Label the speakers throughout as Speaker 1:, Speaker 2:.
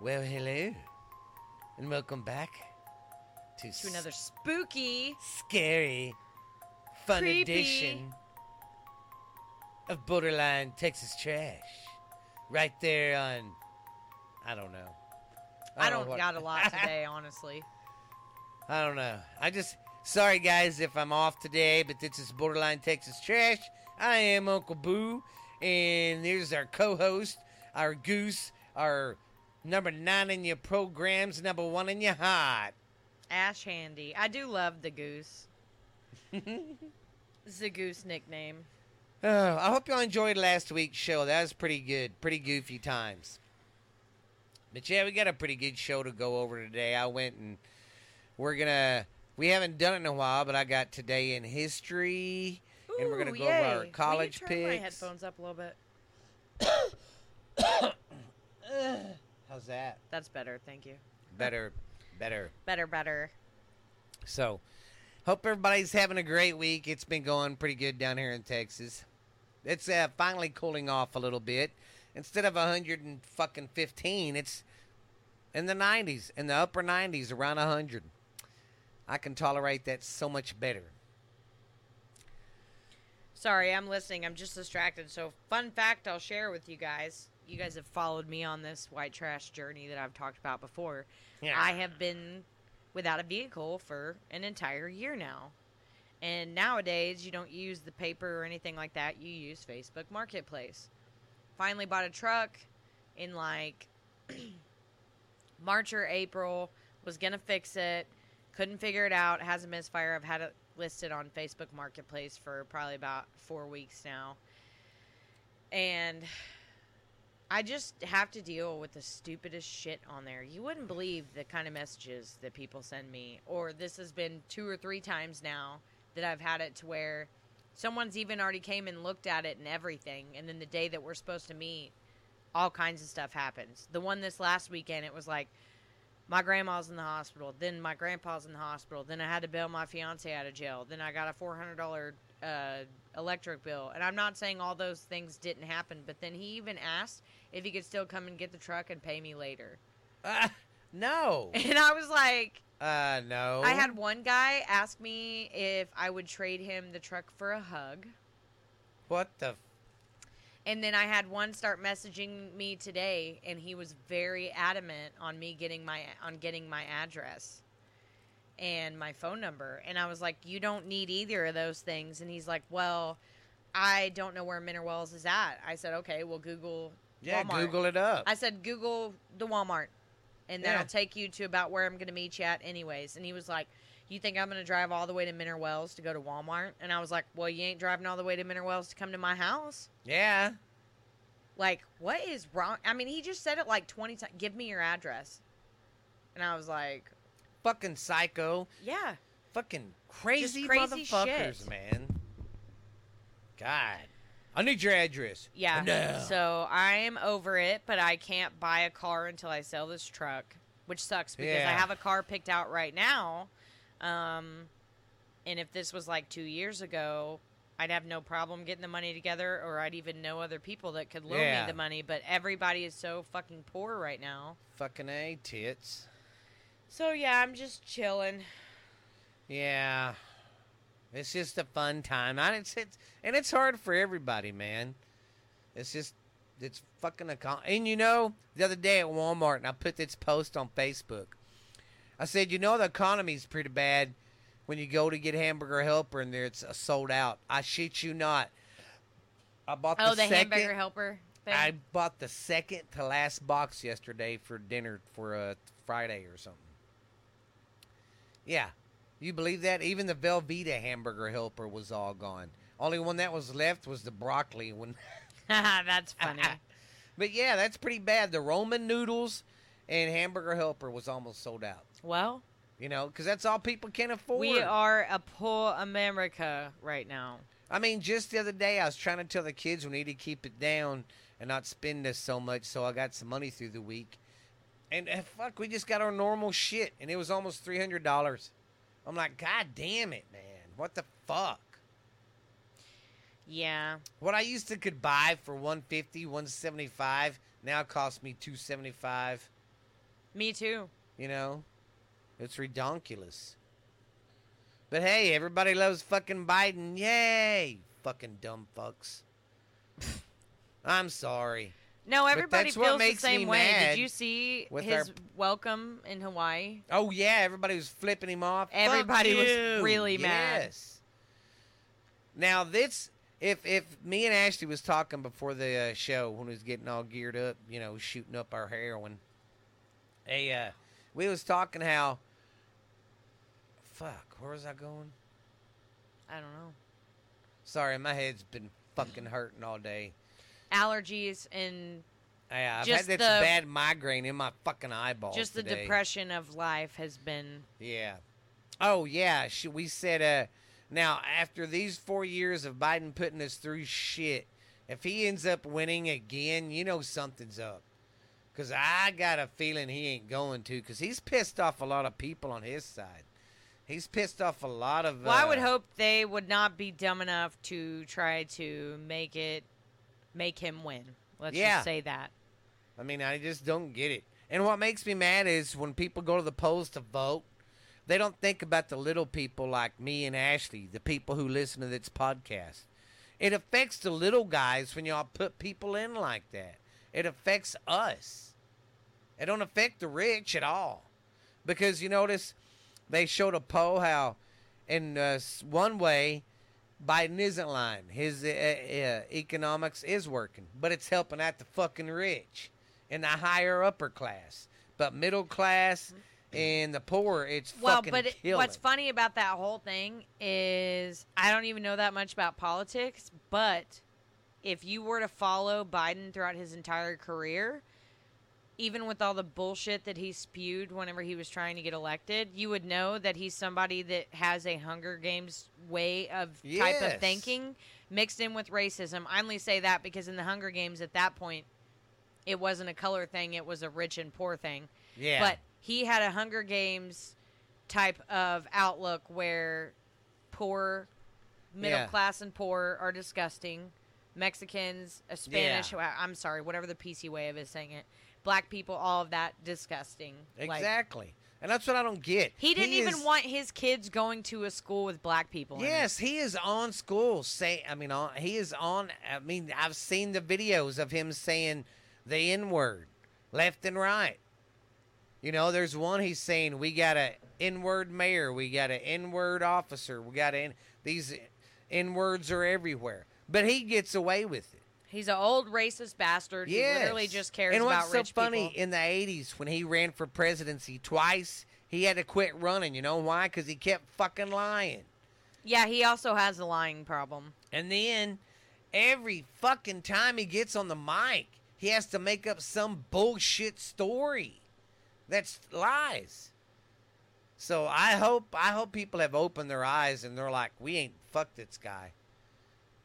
Speaker 1: Well, hello, and welcome back to,
Speaker 2: To another spooky.
Speaker 1: scary, fun
Speaker 2: Creepy.
Speaker 1: edition of Borderline Texas Trash. Right there on, I don't know.
Speaker 2: I don't
Speaker 1: what-
Speaker 2: got a lot today, honestly.
Speaker 1: I don't know. I just sorry guys if I'm off today, but this is Borderline Texas Trash. I am Uncle Boo, and there's our co-host, our goose, our number nine in your programs, number one in your heart.
Speaker 2: Ash Handy. I do love the goose. It's the goose nickname.
Speaker 1: Oh, I hope y'all enjoyed last week's show. That was pretty good, pretty goofy times. But yeah, we got a pretty good show to go over today. I went and we're gonna. We haven't done it in a while, but I got today in history, and we're gonna
Speaker 2: Ooh,
Speaker 1: go over our college
Speaker 2: Will you turn my headphones up a little bit.
Speaker 1: How's that?
Speaker 2: That's better, thank you.
Speaker 1: Better, better.
Speaker 2: Better, better.
Speaker 1: So, hope everybody's having a great week. It's been going pretty good down here in Texas. It's uh, finally cooling off a little bit. Instead of 100 and fucking 15, it's in the 90s, in the upper 90s, around 100. I can tolerate that so much better.
Speaker 2: Sorry, I'm listening. I'm just distracted. So, fun fact I'll share with you guys. You guys have followed me on this white trash journey that I've talked about before. I have been without a vehicle for an entire year now. And nowadays, you don't use the paper or anything like that. You use Facebook Marketplace. Finally bought a truck in like March or April. Was going to fix it. Couldn't figure it out. Has a misfire. I've had it listed on Facebook Marketplace for probably about four weeks now. And I just have to deal with the stupidest shit on there. You wouldn't believe the kind of messages that people send me. Or this has been two or three times now that I've had it to where someone's even already came and looked at it and everything. And then the day that we're supposed to meet, all kinds of stuff happens. The one this last weekend, it was like, my grandma's in the hospital. Then my grandpa's in the hospital. Then I had to bail my fiance out of jail. Then I got a four hundred dollar uh, electric bill. And I'm not saying all those things didn't happen, but then he even asked if he could still come and get the truck and pay me later.
Speaker 1: Uh, no.
Speaker 2: And I was like,
Speaker 1: Uh, no.
Speaker 2: I had one guy ask me if I would trade him the truck for a hug.
Speaker 1: What the? F-
Speaker 2: And then I had one start messaging me today, and he was very adamant on me getting my on getting my address and my phone number. And I was like, "You don't need either of those things." And he's like, "Well, I don't know where Mineral Wells is at." I said, "Okay, well, Google
Speaker 1: yeah,
Speaker 2: Walmart."
Speaker 1: Google it up.
Speaker 2: I said, "Google the Walmart, and
Speaker 1: Yeah.
Speaker 2: that'll take you to about where I'm going to meet you at, anyways." And he was like. You think I'm going to drive all the way to Mineral Wells to go to Walmart? And I was like, Well, you ain't driving all the way to Mineral Wells to come to my house.
Speaker 1: yeah.
Speaker 2: Like, what is wrong? I mean, he just said it like 20 times. Give me your address. And I was like,
Speaker 1: Fucking psycho.
Speaker 2: yeah.
Speaker 1: Fucking crazy,
Speaker 2: crazy
Speaker 1: motherfuckers,
Speaker 2: shit.
Speaker 1: man. God. I need your address.
Speaker 2: Yeah.
Speaker 1: No.
Speaker 2: So I am over it, but I can't buy a car until I sell this truck, which sucks because I have a car picked out right now. Um, and if this was like two years ago, I'd have no problem getting the money together, or I'd even know other people that could loan
Speaker 1: Yeah.
Speaker 2: me the money. But everybody is so fucking poor right now.
Speaker 1: Fucking A tits.
Speaker 2: So yeah, I'm just chilling.
Speaker 1: Yeah. It's just a fun time. I, it's, it's, and it's hard for everybody, man. It's just, it's fucking a con. And you know, the other day at Walmart, and I put this post on Facebook. I said, you know, the economy's pretty bad when you go to get hamburger helper and there it's uh, sold out. I shit you not. I bought
Speaker 2: Oh,
Speaker 1: the,
Speaker 2: the
Speaker 1: second.
Speaker 2: hamburger helper thing.
Speaker 1: I bought the second to last box yesterday for dinner for a Friday or something. Yeah, you believe that? Even the Velveeta hamburger helper was all gone. Only one that was left was the broccoli one.
Speaker 2: That's funny.
Speaker 1: but yeah, that's pretty bad. The Roman noodles and hamburger helper was almost sold out.
Speaker 2: well,
Speaker 1: You know, because that's all people can afford.
Speaker 2: we are a poor America right now.
Speaker 1: I mean, just the other day, I was trying to tell the kids we need to keep it down and not spend this so much, so I got some money through the week. And uh, fuck, we just got our normal shit, and it was almost three hundred dollars. I'm like, God damn it, man! What the fuck?
Speaker 2: Yeah.
Speaker 1: What I used to could buy for 150, 175 now costs me 275.
Speaker 2: Me too.
Speaker 1: You know, it's redonkulous. But hey, everybody loves fucking Biden. Yay! Fucking dumb fucks. I'm sorry.
Speaker 2: No, everybody
Speaker 1: that's what
Speaker 2: feels the
Speaker 1: makes me
Speaker 2: same way.
Speaker 1: mad
Speaker 2: Did you see
Speaker 1: with
Speaker 2: his
Speaker 1: our-
Speaker 2: welcome in Hawaii?
Speaker 1: Oh yeah, everybody was flipping him off. Fuck
Speaker 2: Everybody was
Speaker 1: you.
Speaker 2: really mad.
Speaker 1: Yes. Now this, if if me and Ashley was talking before the uh, show when we was getting all geared up, you know, shooting up our heroin. Hey, uh, we was talking how. Fuck, where was I going?
Speaker 2: I don't know.
Speaker 1: Sorry, my head's been fucking hurting all day.
Speaker 2: Allergies and
Speaker 1: Yeah, I've
Speaker 2: Just
Speaker 1: had this
Speaker 2: the-
Speaker 1: bad migraine in my fucking eyeball.
Speaker 2: just the
Speaker 1: today.
Speaker 2: depression of life has been.
Speaker 1: Yeah. Oh yeah. We said uh now after these four years of Biden putting us through shit, if he ends up winning again, you know something's up. Cause I got a feeling he ain't going to. Cause he's pissed off a lot of people on his side. He's pissed off a lot of.
Speaker 2: Well, I would
Speaker 1: uh,
Speaker 2: hope they would not be dumb enough to try to make it, make him win. Let's
Speaker 1: Yeah.
Speaker 2: just say that.
Speaker 1: I mean, I just don't get it. And what makes me mad is when people go to the polls to vote, they don't think about the little people like me and Ashley, the people who listen to this podcast. It affects the little guys when y'all put people in like that. It affects us. It don't affect the rich at all. Because you notice they showed a poll how in uh, one way Biden isn't lying. His uh, uh, economics is working, but it's helping out the fucking rich and the higher upper class. But middle class and the poor, it's
Speaker 2: Well,
Speaker 1: fucking
Speaker 2: but it, what's funny about that whole thing is I don't even know that much about politics, but if you were to follow Biden throughout his entire career, even with all the bullshit that he spewed whenever he was trying to get elected, you would know that he's somebody that has a Hunger Games way of type of thinking mixed in with racism. I only say that because in the Hunger Games at that point, it wasn't a color thing; it was a rich and poor thing.
Speaker 1: yeah,
Speaker 2: But he had a Hunger Games type of outlook where poor, middle
Speaker 1: Yeah.
Speaker 2: class, and poor are disgusting. Mexicans, a Spanish, I'm sorry, whatever the PC way of it saying it. Black people, all of that disgusting. Like,
Speaker 1: exactly. and that's what I don't get.
Speaker 2: he didn't even
Speaker 1: is-
Speaker 2: want his kids going to a school with black people. in.
Speaker 1: Yes, he is on school. Say, I mean, on, he is on. I mean, I've seen the videos of him saying the N word left and right. You know, there's one he's saying we got a N word mayor, we got an N word officer, we got a these N words are everywhere, but he gets away with it.
Speaker 2: He's an old racist bastard
Speaker 1: Yes.
Speaker 2: who literally just cares
Speaker 1: and
Speaker 2: about
Speaker 1: what's so
Speaker 2: rich
Speaker 1: funny in the '80s when he ran for presidency twice, he had to quit running. You know why? Because he kept fucking lying.
Speaker 2: Yeah, he also has a lying problem.
Speaker 1: And then every fucking time he gets on the mic, he has to make up some bullshit story that's lies. So I hope I hope people have opened their eyes and they're like, we ain't fuck this guy.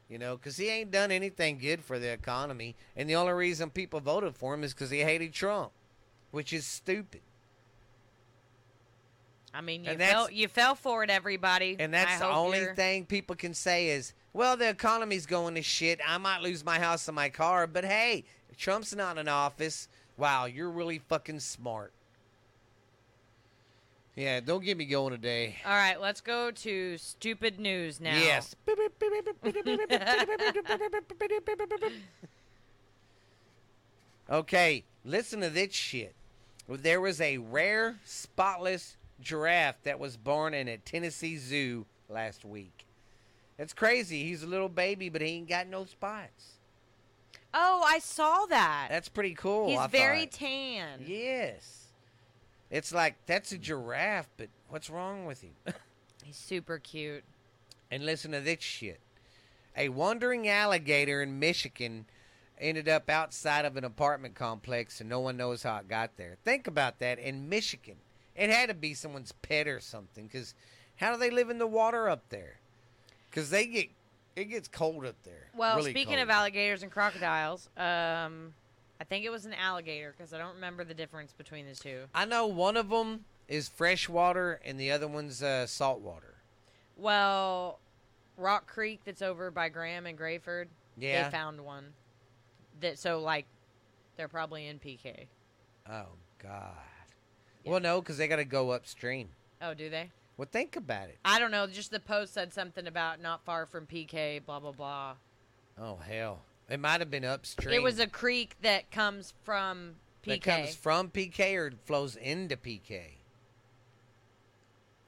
Speaker 1: You know, because he ain't done anything good for the economy, and the only reason people voted for him is because he hated Trump, which is stupid.
Speaker 2: I mean, you fell, you fell for it, everybody.
Speaker 1: And that's
Speaker 2: I
Speaker 1: the only
Speaker 2: you're-
Speaker 1: thing people can say is, well, the economy's going to shit. I might lose my house and my car, but hey, Trump's not in office. Wow, you're really fucking smart. Yeah, don't get me going today.
Speaker 2: All right, let's go to stupid news now.
Speaker 1: Yes. okay, listen to this shit. There was a rare, spotless giraffe that was born in a Tennessee zoo last week. It's crazy. He's a little baby, but he ain't got no spots.
Speaker 2: Oh, I saw that.
Speaker 1: That's pretty cool.
Speaker 2: He's
Speaker 1: I
Speaker 2: very
Speaker 1: thought.
Speaker 2: tan.
Speaker 1: Yes. It's like that's a giraffe, but what's wrong with him?
Speaker 2: He's super cute.
Speaker 1: And listen to this shit. A wandering alligator in Michigan ended up outside of an apartment complex and no one knows how it got there. Think about that in Michigan. It had to be someone's pet or something cuz how do they live in the water up there? Cuz they get it gets cold up there.
Speaker 2: Well,
Speaker 1: Really
Speaker 2: speaking
Speaker 1: cold.
Speaker 2: of alligators and crocodiles, um, I think it was an alligator because I don't remember the difference between the two.
Speaker 1: I know one of them is freshwater and the other one's uh, saltwater.
Speaker 2: Well, Rock Creek, that's over by Graham and Graford,
Speaker 1: Yeah.
Speaker 2: they found one. That so like, they're probably in PK.
Speaker 1: Oh god. Well, no, because they got to go upstream.
Speaker 2: Oh, do they?
Speaker 1: Well, think about it.
Speaker 2: I don't know. Just the post said something about not far from PK, blah blah blah.
Speaker 1: Oh hell, it might have been upstream.
Speaker 2: It was a creek that comes from PK.
Speaker 1: that comes from PK or flows into PK.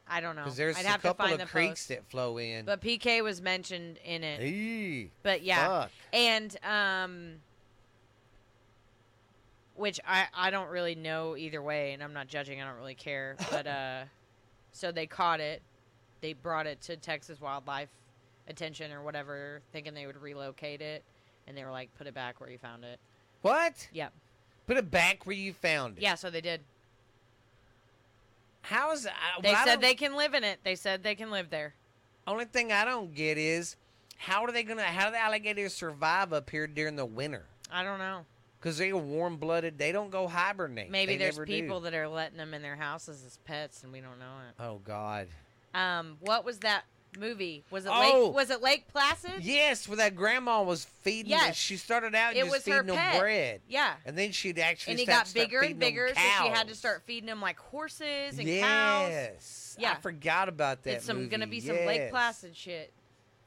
Speaker 2: I don't know.
Speaker 1: Because there's
Speaker 2: I'd
Speaker 1: a couple
Speaker 2: find
Speaker 1: of
Speaker 2: the
Speaker 1: creeks
Speaker 2: post.
Speaker 1: that flow in.
Speaker 2: But PK was mentioned in it.
Speaker 1: Eee,
Speaker 2: But yeah,
Speaker 1: fuck.
Speaker 2: and um, which I I don't really know either way, and I'm not judging. I don't really care. But uh, so they caught it. They brought it to Texas Wildlife attention or whatever, thinking they would relocate it, and they were like, "Put it back where you found it."
Speaker 1: What?
Speaker 2: Yep.
Speaker 1: Put it back where you found it.
Speaker 2: Yeah, so they did.
Speaker 1: How is that?
Speaker 2: They
Speaker 1: well, I
Speaker 2: said they can live in it. They said they can live there.
Speaker 1: Only thing I don't get is how are they gonna? How do the alligators survive up here during the winter?
Speaker 2: I don't know.
Speaker 1: Because they're warm blooded. They don't go hibernate.
Speaker 2: Maybe
Speaker 1: They
Speaker 2: there's people
Speaker 1: Do.
Speaker 2: that are letting them in their houses as pets, and we don't know it.
Speaker 1: Oh God.
Speaker 2: Um, what was that movie? Was it
Speaker 1: Oh!
Speaker 2: Lake? Was it Lake Placid?
Speaker 1: Yes, where that grandma was feeding.
Speaker 2: Yes.
Speaker 1: She started out
Speaker 2: It
Speaker 1: just
Speaker 2: was her
Speaker 1: feeding them
Speaker 2: pet.
Speaker 1: bread,
Speaker 2: Yeah.
Speaker 1: and then she'd actually
Speaker 2: And he got bigger and bigger, so she had to start feeding him like horses and cows.
Speaker 1: Yes.
Speaker 2: Yeah.
Speaker 1: I forgot about that.
Speaker 2: It's some gonna be some Lake Placid shit.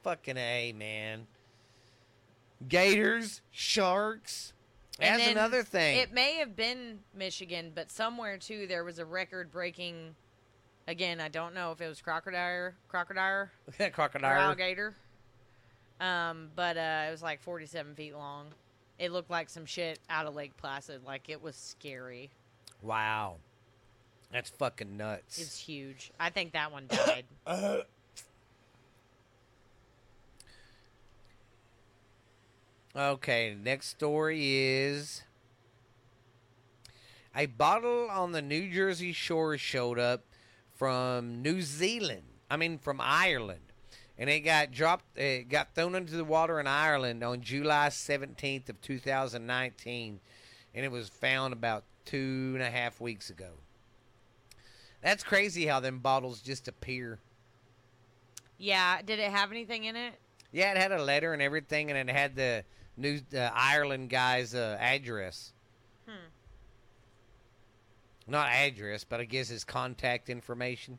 Speaker 1: Fucking a man. Gators, sharks.
Speaker 2: And
Speaker 1: That's another thing.
Speaker 2: It may have been Michigan, but somewhere too there was a record breaking. Again, I don't know if it was crocodile, crocodile, or
Speaker 1: Crocodile.
Speaker 2: alligator. Um, but uh, it was like 47 feet long. It looked like some shit out of Lake Placid. Like it was scary.
Speaker 1: Wow. That's fucking nuts.
Speaker 2: It's huge. I think that one died.
Speaker 1: Uh, okay, next story is a bottle on the New Jersey shore showed up from New Zealand. I mean, from Ireland. And it got dropped, it got thrown into the water in Ireland on July 17th of 2019. And it was found about two and a half weeks ago. That's crazy how them bottles just appear.
Speaker 2: yeah. Did it have anything in it?
Speaker 1: Yeah, it had a letter and everything, and it had the new uh, Ireland guy's uh, address.
Speaker 2: Hmm.
Speaker 1: Not address, but I guess his contact information.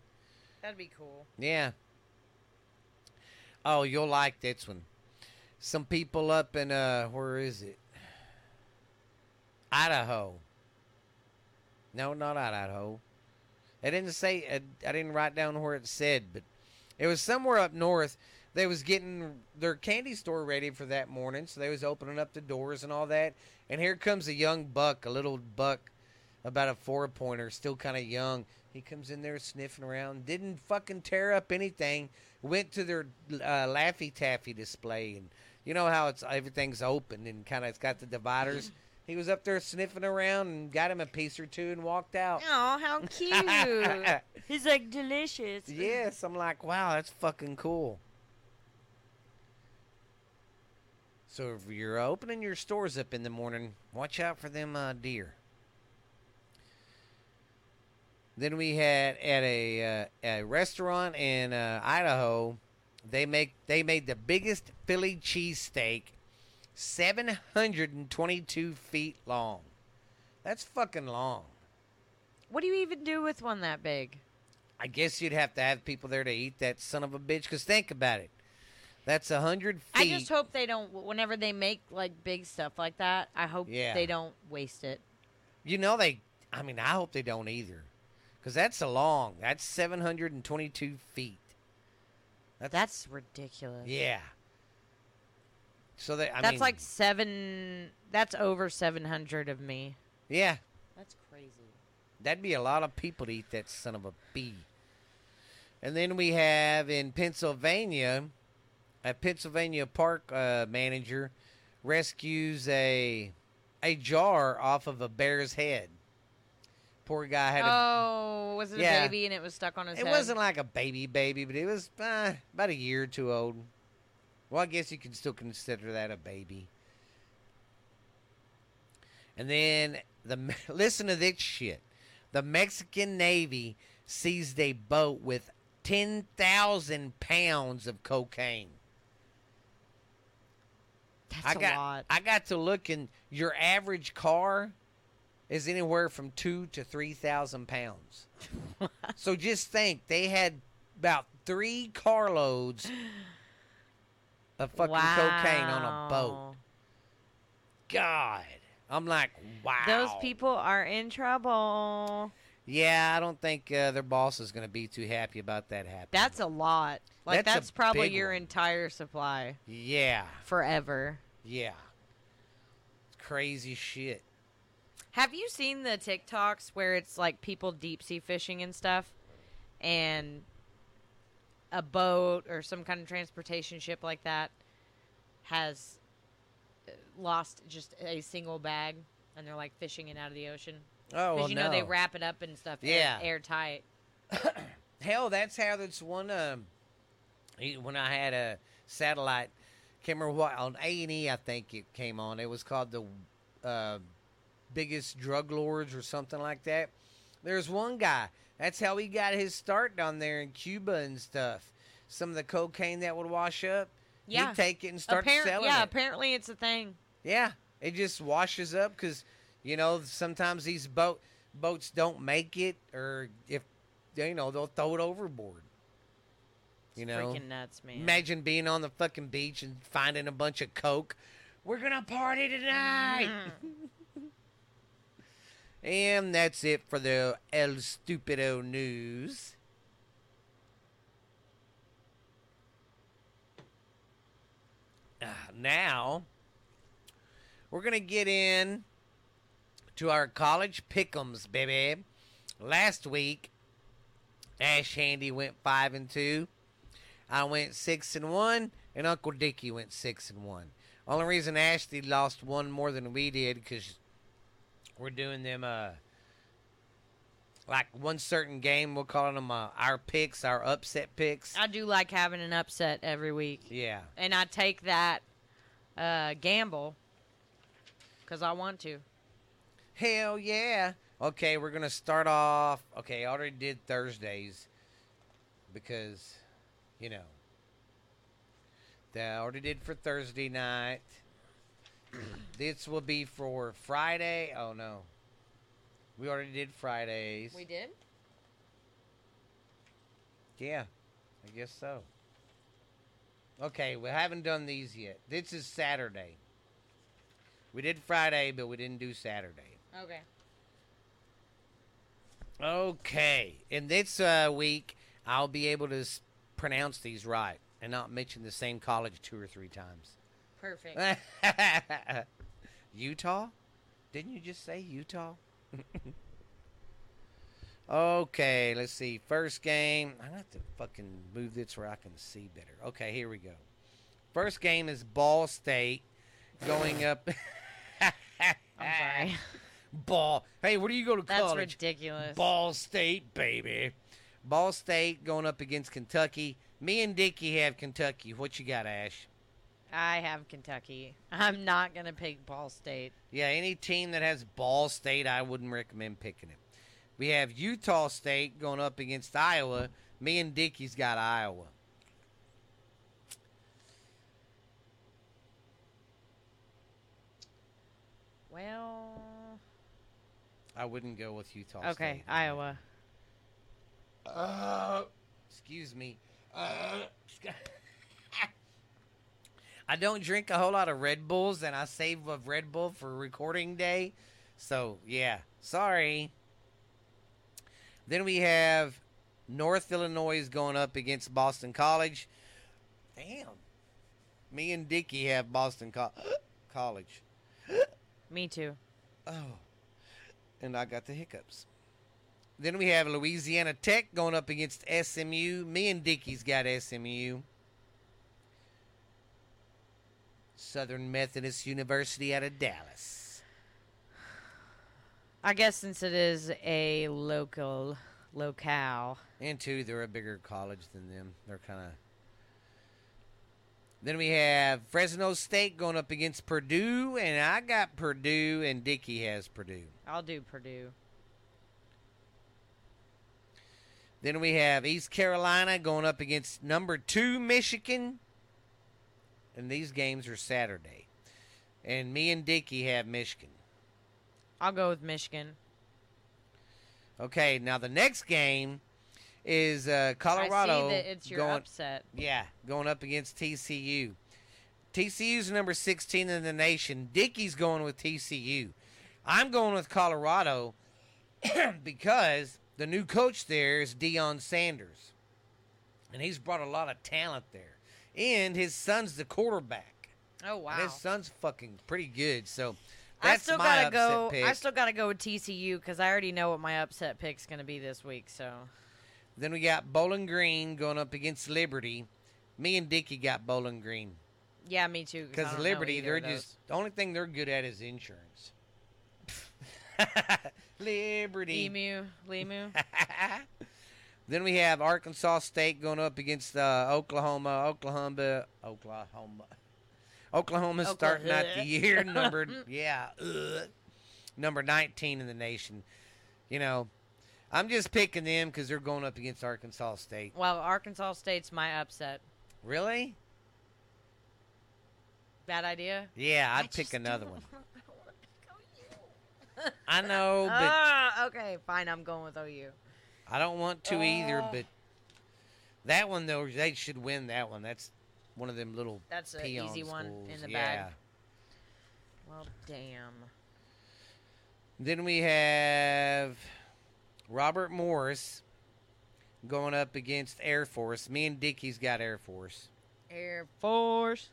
Speaker 2: That'd be cool.
Speaker 1: Yeah. Oh, you'll like this one. Some people up in uh, where is it? Idaho. No, not Idaho. I didn't say. I, I didn't write down where it said, but it was somewhere up north. They was getting their candy store ready for that morning, so they was opening up the doors and all that. And here comes a young buck, a little buck, about a four pointer, still kind of young. He comes in there sniffing around, didn't fucking tear up anything. Went to their uh, Laffy Taffy display, and you know how it's everything's open and kind of it's got the dividers. he was up there sniffing around and got him a piece or two and walked out.
Speaker 2: Oh, how cute! He's like delicious.
Speaker 1: yes, I'm like, wow, that's fucking cool. So if you're opening your stores up in the morning, watch out for them uh, deer. Then we had at a uh, a restaurant in uh, Idaho, they make they made the biggest Philly cheesesteak, seven hundred and twenty two feet long. That's fucking long.
Speaker 2: What do you even do with one that big?
Speaker 1: I guess you'd have to have people there to eat that son of a bitch. Cause think about it, that's a hundred feet.
Speaker 2: I just hope they don't. Whenever they make like big stuff like that, I hope
Speaker 1: Yeah.
Speaker 2: they don't waste it.
Speaker 1: You know they. I mean, I hope they don't either, because that's a long. That's seven hundred and twenty-two feet. That's,
Speaker 2: That's ridiculous.
Speaker 1: yeah. So they. I
Speaker 2: that's
Speaker 1: mean,
Speaker 2: like seven. That's over seven hundred of me.
Speaker 1: yeah.
Speaker 2: That's crazy.
Speaker 1: That'd be a lot of people to eat that son of a bee. And then we have in Pennsylvania, a Pennsylvania park uh, manager rescues a a jar off of a bear's head. Poor guy had a
Speaker 2: Oh, was it
Speaker 1: Yeah.
Speaker 2: a baby and it was stuck on his
Speaker 1: It
Speaker 2: head?
Speaker 1: wasn't like a baby baby, but it was uh, about a year or two old. Well, I guess you can still consider that a baby. And then the listen to this shit. The Mexican Navy seized a boat with ten thousand pounds of cocaine.
Speaker 2: That's
Speaker 1: I
Speaker 2: a
Speaker 1: got
Speaker 2: lot.
Speaker 1: I got to look in your average car is anywhere from two to three thousand pounds. so just think, they had about three carloads of fucking cocaine on a boat. God, I'm like, wow.
Speaker 2: Those people are in trouble.
Speaker 1: Yeah, I don't think uh, their boss is going to be too happy about that happening.
Speaker 2: That's a lot. Like
Speaker 1: That's
Speaker 2: that's, probably your
Speaker 1: one.
Speaker 2: entire supply
Speaker 1: yeah,
Speaker 2: forever.
Speaker 1: yeah. Crazy shit.
Speaker 2: Have you seen the TikToks where it's like people deep sea fishing and stuff, and a boat or some kind of transportation ship like that has uh, lost just a single bag, and they're like fishing it out of the ocean
Speaker 1: Oh,
Speaker 2: because
Speaker 1: well,
Speaker 2: you know they wrap it up and stuff.
Speaker 1: Yeah.
Speaker 2: air, airtight.
Speaker 1: Hell, that's how this one. Um, when I had a satellite, can't remember what on A and E. I think it came on. It was called the uh, biggest drug lords or something like that. There's one guy. That's how he got his start down there in Cuba and stuff. Some of the cocaine that would wash up,
Speaker 2: Yeah.
Speaker 1: he'd take it and start
Speaker 2: Appar-
Speaker 1: selling
Speaker 2: yeah,
Speaker 1: it.
Speaker 2: apparently it's a thing.
Speaker 1: Yeah, it just washes up because you know sometimes these boat boats don't make it, or if you know they'll throw it overboard. You
Speaker 2: It's
Speaker 1: know,
Speaker 2: freaking nuts, man.
Speaker 1: imagine being on the fucking beach and finding a bunch of coke. We're gonna party tonight,
Speaker 2: Mm.
Speaker 1: and that's it for the El Stupido news. Ah, now we're gonna get in to our college pick'ems, baby. Last week, Ash Handy went five and two. I went six and one, and Uncle Dickie went six and one. Only reason Ashley lost one more than we did because we're doing them uh like one certain game. We're calling them uh, our picks, our upset picks.
Speaker 2: I do like having an upset every week,
Speaker 1: Yeah.
Speaker 2: and I take that uh, gamble because I want to.
Speaker 1: Hell yeah. Okay, we're gonna start off. Okay, I already did Thursdays because, you know, that I already did for Thursday night. This will be for Friday. Oh no, we already did Fridays.
Speaker 2: We did.
Speaker 1: Yeah, I guess so. Okay, we haven't done these yet. This is Saturday. We did Friday, but we didn't do Saturday.
Speaker 2: Okay.
Speaker 1: Okay, in this uh, week, I'll be able to s- pronounce these right and not mention the same college two or three times.
Speaker 2: Perfect.
Speaker 1: Utah? Didn't you just say Utah? okay, let's see. First game. I'm going to have to fucking move this where I can see better. Okay, here we go. First game is Ball State going up.
Speaker 2: I'm sorry.
Speaker 1: Ball. Hey, where do you go to
Speaker 2: That's
Speaker 1: college?
Speaker 2: That's ridiculous.
Speaker 1: Ball State, baby. Ball State going up against Kentucky. Me and Dickie have Kentucky. What you got, Ash?
Speaker 2: I have Kentucky. I'm not gonna pick Ball State.
Speaker 1: Yeah, any team that has Ball State, I wouldn't recommend picking it. We have Utah State going up against Iowa. Me and Dickie's got Iowa.
Speaker 2: Well,
Speaker 1: I wouldn't go with Utah
Speaker 2: okay,
Speaker 1: State.
Speaker 2: Iowa.
Speaker 1: Uh, excuse me. Uh, I don't drink a whole lot of Red Bulls, and I save a Red Bull for recording day. So, yeah, sorry. Then we have North Illinois going up against Boston College. Damn. Me and Dickie have Boston Co- College.
Speaker 2: Me too.
Speaker 1: Oh. And I got the hiccups. Then we have Louisiana Tech going up against SMU. Me and Dickie's got SMU. Southern Methodist University out of Dallas.
Speaker 2: I guess since it is a local locale.
Speaker 1: And two, they're a bigger college than them. They're kind of. Then we have Fresno State going up against Purdue, and I got Purdue, and Dickie has Purdue.
Speaker 2: I'll do Purdue.
Speaker 1: Then we have East Carolina going up against number two Michigan. And these games are Saturday. And me and Dickie have Michigan.
Speaker 2: I'll go with Michigan.
Speaker 1: Okay, now the next game is uh, Colorado.
Speaker 2: I see that it's your
Speaker 1: going,
Speaker 2: upset.
Speaker 1: Yeah, going up against TCU. TCU's number 16 in the nation. Dickey's going with TCU. I'm going with Colorado because the new coach there is Deion Sanders. And he's brought a lot of talent there. And his son's the quarterback.
Speaker 2: Oh wow.
Speaker 1: And his son's fucking pretty good. So
Speaker 2: I still
Speaker 1: my
Speaker 2: gotta go.
Speaker 1: pick.
Speaker 2: I still gotta go with TCU because I already know what my upset pick's gonna be this week. So
Speaker 1: Then we got Bowling Green going up against Liberty. Me and Dickey got Bowling Green.
Speaker 2: yeah, me too. 'cause
Speaker 1: Because Liberty, they're just the only thing they're good at is insurance. Liberty.
Speaker 2: emu, lemu.
Speaker 1: then we have Arkansas State going up against uh, Oklahoma. Oklahoma. Oklahoma. Oklahoma starting out the year numbered yeah number 19 in the nation. You know, I'm just picking them because they're going up against Arkansas State.
Speaker 2: well, Arkansas State's my upset.
Speaker 1: Really?
Speaker 2: Bad idea.
Speaker 1: Yeah, I'd pick another one.
Speaker 2: wanna go OU.
Speaker 1: I know, but
Speaker 2: Ah, okay, fine. I'm going with OU.
Speaker 1: I don't want to either,
Speaker 2: Uh.
Speaker 1: but that one though they should win that one. That's one of them little
Speaker 2: That's an easy one in the
Speaker 1: yeah.
Speaker 2: bag. Well, damn.
Speaker 1: Then we have Robert Morris going up against Air Force. Me and Dickey's got Air Force.
Speaker 2: Air Force.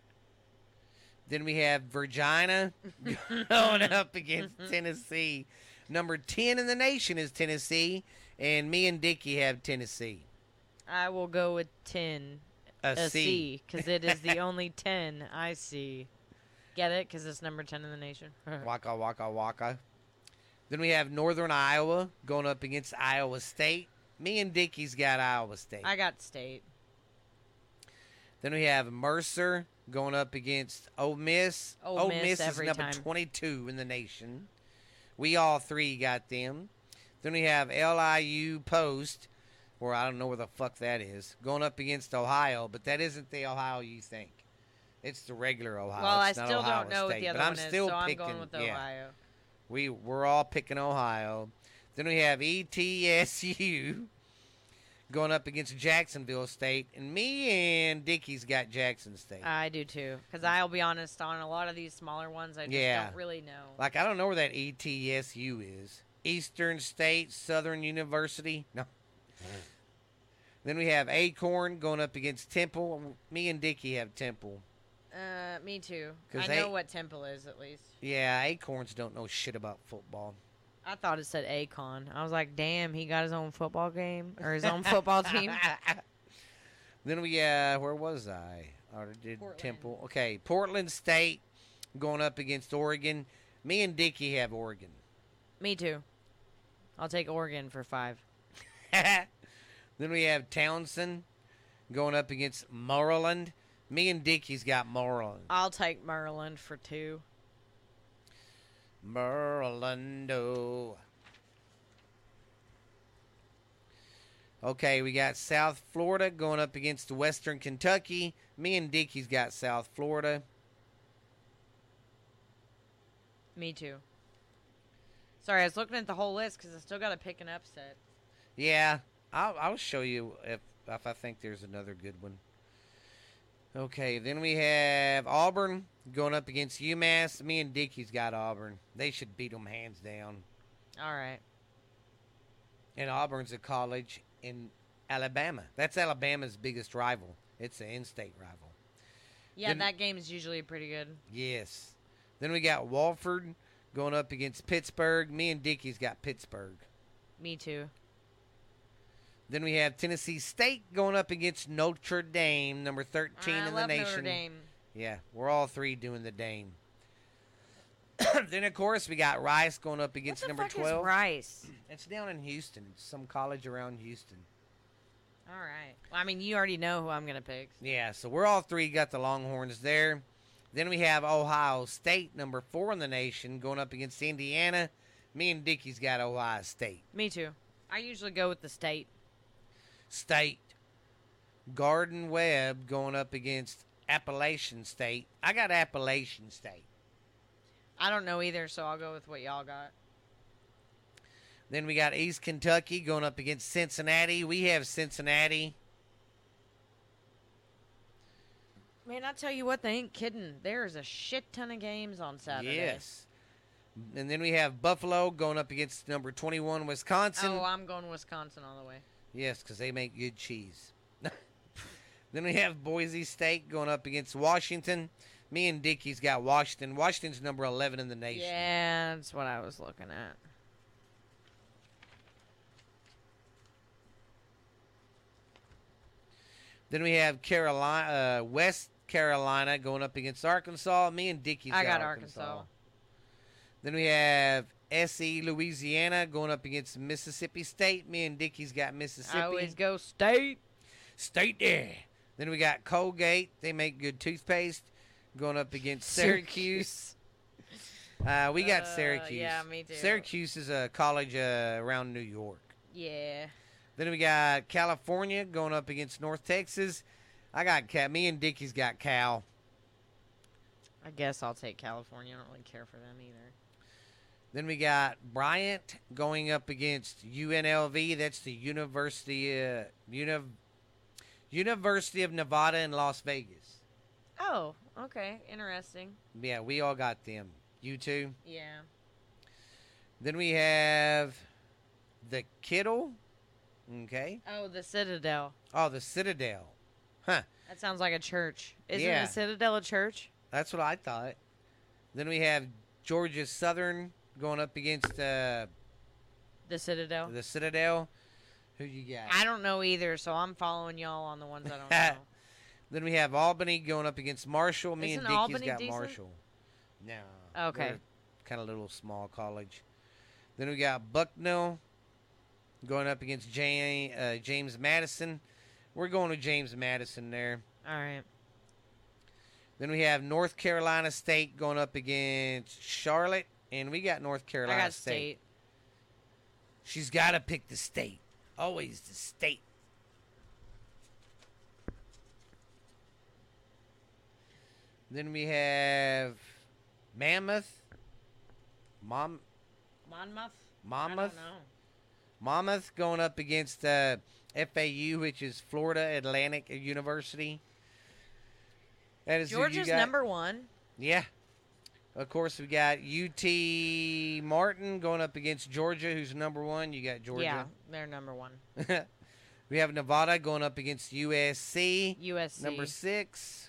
Speaker 1: Then we have Virginia going up against Tennessee. Number 10 in the nation is Tennessee, and me and Dickey have Tennessee.
Speaker 2: I will go with 10.
Speaker 1: A
Speaker 2: A
Speaker 1: C.
Speaker 2: Because it is the only 10 I see. Get it? Because it's number 10 in the nation.
Speaker 1: Waka waka waka. Then we have Northern Iowa going up against Iowa State. Me and Dickey's got Iowa State.
Speaker 2: I got state.
Speaker 1: then we have Mercer going up against Ole Miss.
Speaker 2: Ole Miss
Speaker 1: is number
Speaker 2: time.
Speaker 1: 22 in the nation. We all three got them. Then we have LIU Post, where I don't know where the fuck that is, going up against Ohio, but that isn't the Ohio you think. It's the regular Ohio.
Speaker 2: well, I
Speaker 1: It's not
Speaker 2: still
Speaker 1: Ohio
Speaker 2: don't know
Speaker 1: State,
Speaker 2: what the other
Speaker 1: but I'm
Speaker 2: one is,
Speaker 1: still
Speaker 2: so I'm
Speaker 1: picking,
Speaker 2: going with
Speaker 1: yeah.
Speaker 2: Ohio.
Speaker 1: We we're all picking Ohio. Then we have ETSU going up against Jacksonville State, and me and Dickey's got Jackson State.
Speaker 2: I do too. Because I'll be honest, on a lot of these smaller ones, I just
Speaker 1: Yeah.
Speaker 2: don't really know.
Speaker 1: like I don't know where that ETSU is. Eastern State Southern University. No. Then we have Acorn going up against Temple. Me and Dickey have Temple.
Speaker 2: Uh, me too.
Speaker 1: 'Cause
Speaker 2: I
Speaker 1: they-
Speaker 2: know what Temple is at least.
Speaker 1: Yeah, Acorns don't know shit about football.
Speaker 2: I thought it said Acon. I was like, damn, he got his own football game or his own football team.
Speaker 1: then we uh where was I? I already did
Speaker 2: Portland.
Speaker 1: Temple. Okay, Portland State going up against Oregon. Me and Dickey have Oregon.
Speaker 2: Me too. I'll take Oregon for five.
Speaker 1: then we have Townsend going up against Maryland. Me and Dickey's got Maryland.
Speaker 2: I'll take Maryland for two.
Speaker 1: Merlando. Okay, we got South Florida going up against Western Kentucky. Me and Dickey's got South Florida.
Speaker 2: Me too. Sorry, I was looking at the whole list because I still got to pick an upset.
Speaker 1: Yeah, I'll, I'll show you if if I think there's another good one. Okay, then we have Auburn going up against UMass. Me and Dickey's got Auburn. They should beat them hands down.
Speaker 2: All right.
Speaker 1: And Auburn's a college in Alabama. That's Alabama's biggest rival. It's an in-state rival.
Speaker 2: Yeah,
Speaker 1: Then-
Speaker 2: that game is usually pretty good.
Speaker 1: Yes. Then we got Walford going up against Pittsburgh. Me and Dickey's got Pittsburgh.
Speaker 2: Me too.
Speaker 1: Then we have Tennessee State going up against Notre Dame, number 13
Speaker 2: I
Speaker 1: in the nation.
Speaker 2: Notre Dame.
Speaker 1: Yeah, we're all three doing the Dame. then of course we got Rice going up against number
Speaker 2: fuck
Speaker 1: 12.
Speaker 2: is Rice?
Speaker 1: It's down in Houston. It's some college around Houston.
Speaker 2: All right. Well, I mean, you already know who I'm gonna pick.
Speaker 1: Yeah, so we're all three got the Longhorns there. Then we have Ohio State, number four in the nation, going up against Indiana. Me and Dickey's got Ohio State.
Speaker 2: Me too. I usually go with the state.
Speaker 1: State. Gardner-Webb going up against Appalachian State. I got Appalachian State.
Speaker 2: I don't know either, so I'll go with what y'all got.
Speaker 1: Then we got East Kentucky going up against Cincinnati. We have Cincinnati.
Speaker 2: Man, I tell you what, they ain't kidding. There's a shit ton of games on Saturday.
Speaker 1: Yes. And then we have Buffalo going up against number 21 Wisconsin.
Speaker 2: Oh, I'm going Wisconsin all the way.
Speaker 1: Yes, because they make good cheese. then we have Boise State going up against Washington. Me and Dickie's got Washington. Washington's number 11 in the nation.
Speaker 2: Yeah, that's what I was looking at.
Speaker 1: Then we have Carolina, uh, West Carolina going up against Arkansas. Me and Dickie's
Speaker 2: I
Speaker 1: got,
Speaker 2: got
Speaker 1: Arkansas.
Speaker 2: Arkansas.
Speaker 1: Then we have SE Louisiana going up against Mississippi State. Me and Dickie's got Mississippi.
Speaker 2: I always go state.
Speaker 1: State there. Then we got Colgate. They make good toothpaste. Going up against Syracuse. Uh, we got
Speaker 2: Uh,
Speaker 1: Syracuse.
Speaker 2: yeah, me too.
Speaker 1: Syracuse is a college uh, around New York.
Speaker 2: Yeah.
Speaker 1: Then we got California going up against North Texas. I got Cal. Me and Dickie's got Cal.
Speaker 2: I guess I'll take California. I don't really care for them either.
Speaker 1: Then we got Bryant going up against UNLV. That's the University uh, Uni- University of Nevada in Las Vegas.
Speaker 2: Oh, okay. Interesting.
Speaker 1: Yeah, we all got them. You too.
Speaker 2: Yeah.
Speaker 1: Then we have the Kittle. Okay.
Speaker 2: Oh, the Citadel.
Speaker 1: Oh, the Citadel. Huh.
Speaker 2: That sounds like a church. Isn't
Speaker 1: Yeah.
Speaker 2: the Citadel a church?
Speaker 1: That's what I thought. Then we have Georgia Southern going up against uh,
Speaker 2: The Citadel.
Speaker 1: the Citadel. Who you got?
Speaker 2: I don't know either, so I'm following y'all on the ones I don't know.
Speaker 1: Then we have Albany going up against Marshall. Me
Speaker 2: Isn't
Speaker 1: and Dickie's
Speaker 2: Albany
Speaker 1: got
Speaker 2: decent?
Speaker 1: Marshall. No.
Speaker 2: Okay.
Speaker 1: Kind of little small college. Then we got Bucknell going up against J- uh, James Madison. We're going to James Madison there.
Speaker 2: All right.
Speaker 1: Then we have North Carolina State going up against Charlotte, and we got North Carolina
Speaker 2: I got
Speaker 1: State.
Speaker 2: state.
Speaker 1: She's got to pick the state. Always the state. Then we have Mammoth. Mom,
Speaker 2: Monmouth? I
Speaker 1: Monmouth.
Speaker 2: don't know.
Speaker 1: Monmouth going up against uh, FAU, which is Florida Atlantic University. That is
Speaker 2: Georgia's number one.
Speaker 1: Yeah. Of course, we got UT Martin going up against Georgia, who's number one. You got Georgia.
Speaker 2: Yeah, they're number one.
Speaker 1: we have Nevada going up against USC,
Speaker 2: USC.
Speaker 1: number six.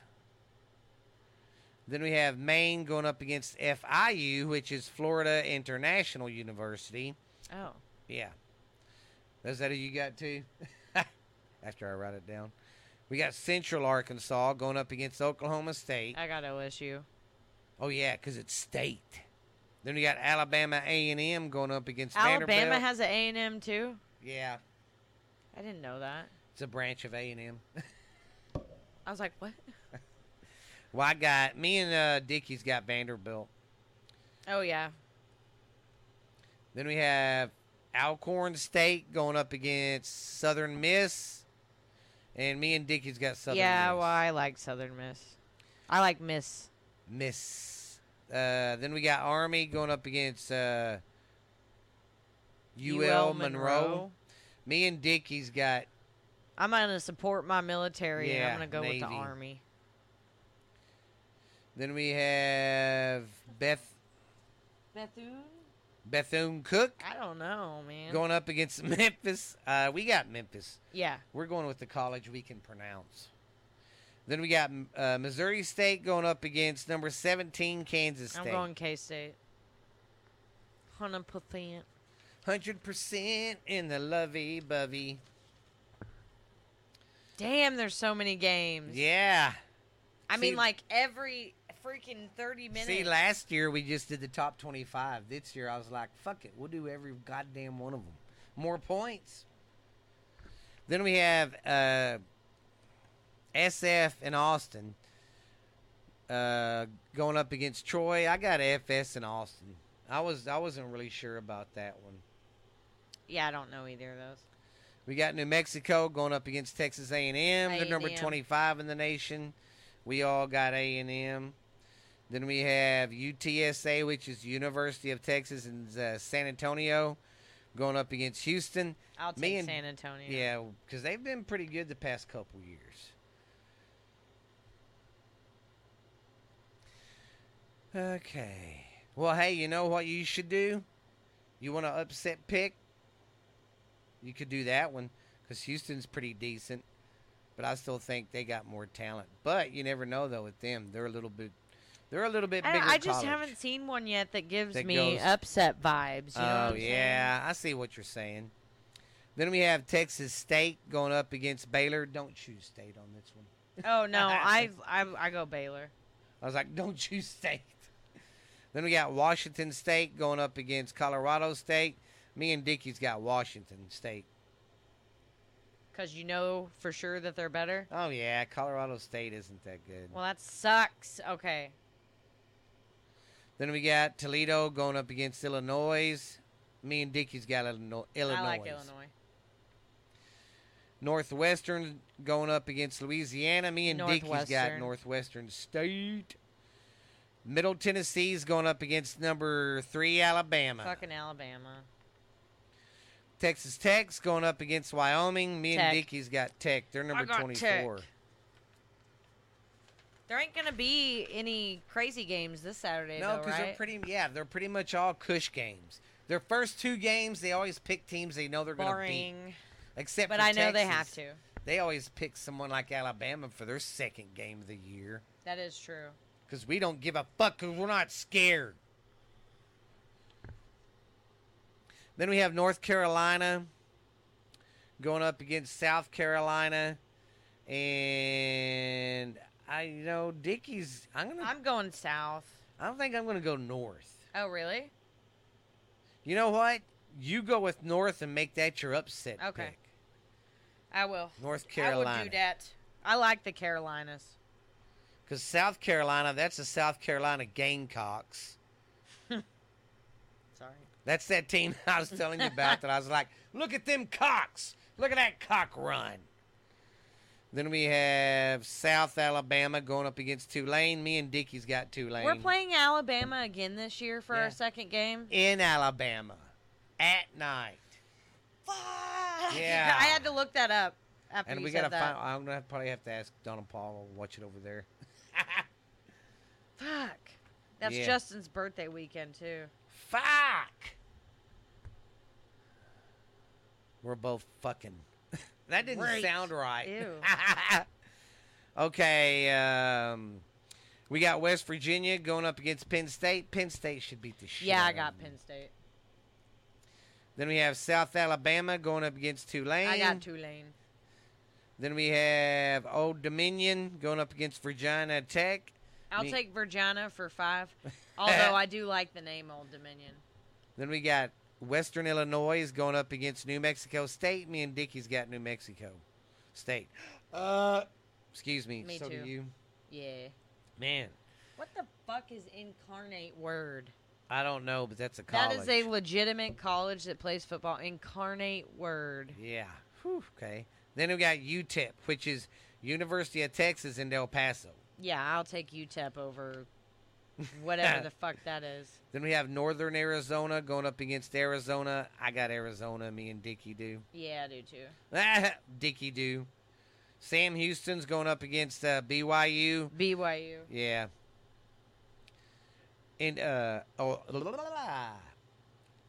Speaker 1: Then we have Maine going up against FIU, which is Florida International University.
Speaker 2: Oh.
Speaker 1: Yeah. Is that who you got too? After I write it down. We got Central Arkansas going up against Oklahoma State.
Speaker 2: I got OSU.
Speaker 1: Oh yeah, because it's state. Then we got Alabama A and M going up against Vanderbilt.
Speaker 2: Alabama
Speaker 1: Vanderbilt.
Speaker 2: has an A&M too?
Speaker 1: yeah,
Speaker 2: I didn't know that.
Speaker 1: it's a branch of A and M.
Speaker 2: I was like, what?
Speaker 1: Well, I got me and uh, Dickie's got Vanderbilt.
Speaker 2: Oh, yeah.
Speaker 1: Then we have Alcorn State going up against Southern Miss, and me and Dickie's got Southern Miss.
Speaker 2: yeah,
Speaker 1: Miss.
Speaker 2: well, I like Southern Miss. I like Miss.
Speaker 1: Miss. Uh, then we got Army going up against uh, UL, Monroe. Me and Dickie's got
Speaker 2: I'm going to support my military and
Speaker 1: Yeah,
Speaker 2: I'm going to go with the Army.
Speaker 1: Then we have Beth
Speaker 2: Bethune?
Speaker 1: Bethune Cook
Speaker 2: I don't know, man.
Speaker 1: going up against Memphis. Uh, we got Memphis.
Speaker 2: yeah.
Speaker 1: We're going with the college we can pronounce. Then we got uh, Missouri State going up against number 17 Kansas State.
Speaker 2: I'm going K-State. 100%.
Speaker 1: 100% in the lovey bovey.
Speaker 2: Damn, there's so many games.
Speaker 1: Yeah.
Speaker 2: I
Speaker 1: See-
Speaker 2: mean, like every freaking 30 minutes.
Speaker 1: See, last year we just did the top 25. This year I was like, fuck it. We'll do every goddamn one of them. More points. Then we have uh, SF in Austin uh, going up against Troy. I got FS in Austin. I was I wasn't really sure about that one.
Speaker 2: yeah, I don't know either of those.
Speaker 1: We got New Mexico going up against Texas A&M. They're number
Speaker 2: A&M.
Speaker 1: 25 in the nation. We all got A&M. Then we have UTSA, which is University of Texas in uh, San Antonio, going up against Houston.
Speaker 2: I'll take
Speaker 1: Me and-
Speaker 2: San Antonio.
Speaker 1: Yeah, because they've been pretty good the past couple years. Okay. Well, hey, you know what you should do? You want to upset pick? You could do that one because Houston's pretty decent, but I still think they got more talent. But you never know though with them; they're a little bit, they're a little bit
Speaker 2: I,
Speaker 1: bigger.
Speaker 2: I just
Speaker 1: college.
Speaker 2: haven't seen one yet that gives
Speaker 1: That
Speaker 2: me
Speaker 1: goes-
Speaker 2: upset vibes. You know
Speaker 1: oh
Speaker 2: I'm saying?
Speaker 1: yeah, I see what you're saying. Then we have Texas State going up against Baylor. Don't choose State on this one.
Speaker 2: Oh no, I, I I go Baylor.
Speaker 1: I was like, don't choose State. Then we got Washington State going up against Colorado State. Me and Dickie's got Washington State.
Speaker 2: Cause you know for sure that they're better.
Speaker 1: Oh yeah, Colorado State isn't that good.
Speaker 2: Well, that sucks. Okay.
Speaker 1: Then we got Toledo going up against Illinois. Me and Dickie's got Illinois. Illinois.
Speaker 2: I like Illinois.
Speaker 1: Northwestern going up against Louisiana. Me and Dickie's got
Speaker 2: Northwestern.
Speaker 1: Northwestern State. Middle Tennessee's going up against number three Alabama.
Speaker 2: Fucking Alabama.
Speaker 1: Texas Tech's going up against Wyoming. Me
Speaker 2: Tech.
Speaker 1: and Dickie's got Tech. They're number
Speaker 2: got
Speaker 1: 24.
Speaker 2: There ain't gonna be any crazy games this Saturday,
Speaker 1: No, because
Speaker 2: right?
Speaker 1: they're pretty. Yeah, they're pretty much all Cush games. Their first two games, they always pick teams they know they're going to beat.
Speaker 2: boring.
Speaker 1: Except,
Speaker 2: But I know they have to.
Speaker 1: They always pick someone like Alabama for their second game of the year
Speaker 2: That is true.
Speaker 1: because we don't give a fuck because we're not scared. Then we have North Carolina going up against South Carolina, and I you know Dickie's. I'm gonna.
Speaker 2: I'm going south.
Speaker 1: I don't think I'm gonna go north.
Speaker 2: Oh, really?
Speaker 1: You know what? You go with North and make that your upset
Speaker 2: Okay.
Speaker 1: pick.
Speaker 2: I will.
Speaker 1: North Carolina.
Speaker 2: I would do that. I like the Carolinas.
Speaker 1: Because South Carolina, that's the South Carolina Gamecocks.
Speaker 2: Sorry.
Speaker 1: That's that team I was telling you about that I was like, look at them cocks. Look at that cock run. Then we have South Alabama going up against Tulane. Me and Dickie's got Tulane.
Speaker 2: We're playing Alabama again this year for
Speaker 1: Yeah.
Speaker 2: our second game.
Speaker 1: in Alabama at night.
Speaker 2: Fuck.
Speaker 1: Yeah.
Speaker 2: I had to look that up after
Speaker 1: And we gotta
Speaker 2: that.
Speaker 1: find. I'm gonna probably have to ask Donna Paul to watch it over there.
Speaker 2: Fuck. That's
Speaker 1: Yeah.
Speaker 2: Justin's birthday weekend too.
Speaker 1: Fuck. We're both fucking. That didn't sound right. Okay, um, we got West Virginia going up against Penn State. Penn State should beat the shit.
Speaker 2: Yeah, I got. Penn State.
Speaker 1: Then we have South Alabama going up against Tulane.
Speaker 2: I got Tulane.
Speaker 1: Then we have Old Dominion going up against Virginia Tech.
Speaker 2: I'll
Speaker 1: Me-
Speaker 2: take Virginia for five. Although I do like the name Old Dominion.
Speaker 1: Then we got Western Illinois is going up against New Mexico State. Me and Dickie's got New Mexico State. Uh, excuse me.
Speaker 2: Me
Speaker 1: so
Speaker 2: too.
Speaker 1: do you,
Speaker 2: Yeah.
Speaker 1: man?
Speaker 2: What the fuck is incarnate word?
Speaker 1: I don't know, but that's a college.
Speaker 2: That is a legitimate college that plays football. Incarnate word.
Speaker 1: yeah. Whew, okay. Then we got UTEP, which is University of Texas in El Paso.
Speaker 2: Yeah, I'll take UTEP over whatever the fuck that is.
Speaker 1: Then we have Northern Arizona going up against Arizona. I got Arizona. Me and Dickie do.
Speaker 2: Yeah, I do too.
Speaker 1: Dickie do. Sam Houston's going up against uh, BYU.
Speaker 2: BYU.
Speaker 1: Yeah. And uh oh,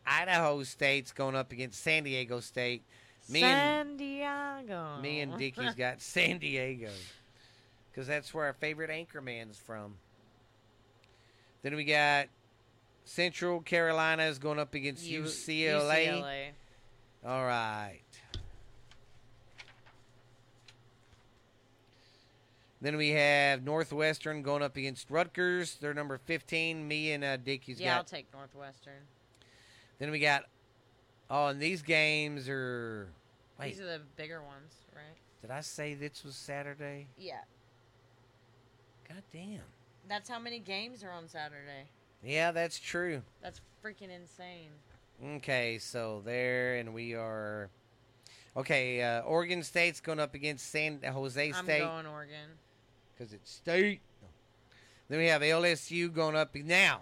Speaker 1: Idaho State's going up against San Diego State. Me and
Speaker 2: San Diego.
Speaker 1: me and Dickie's got San Diego because that's where our favorite anchorman's from. Then we got Central Carolina is going up against
Speaker 2: U-
Speaker 1: UCLA.
Speaker 2: UCLA.
Speaker 1: All right. Then we have Northwestern going up against Rutgers. They're number 15. Me and uh, Dickie's
Speaker 2: Yeah, I'll take Northwestern.
Speaker 1: Then we got. Oh, and these games are. Wait,
Speaker 2: These are the bigger ones, right?
Speaker 1: did I say this was Saturday?
Speaker 2: Yeah.
Speaker 1: God damn.
Speaker 2: That's how many games are on Saturday.
Speaker 1: Yeah, that's true.
Speaker 2: That's freaking insane.
Speaker 1: Okay, so there, and we are. Okay, uh, Oregon State's going up against San Jose State.
Speaker 2: I'm going Oregon.
Speaker 1: because it's state. Then we have LSU going up now.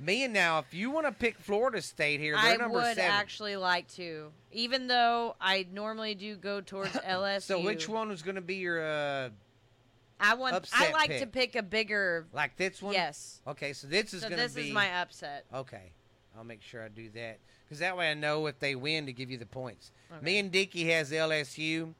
Speaker 1: Me and now, if you want to pick Florida State here, they're
Speaker 2: I
Speaker 1: number
Speaker 2: would
Speaker 1: seven.
Speaker 2: actually like to, even though I normally do go towards LSU.
Speaker 1: so which one was going to be your uh
Speaker 2: I want. I like
Speaker 1: pick?
Speaker 2: to pick a bigger.
Speaker 1: like this one?
Speaker 2: Yes.
Speaker 1: Okay, so this is
Speaker 2: So
Speaker 1: going to
Speaker 2: this
Speaker 1: be
Speaker 2: is my upset.
Speaker 1: Okay, I'll make sure I do that because that way I know if they win to give you the points.
Speaker 2: Okay.
Speaker 1: Me and Dicky has LSU.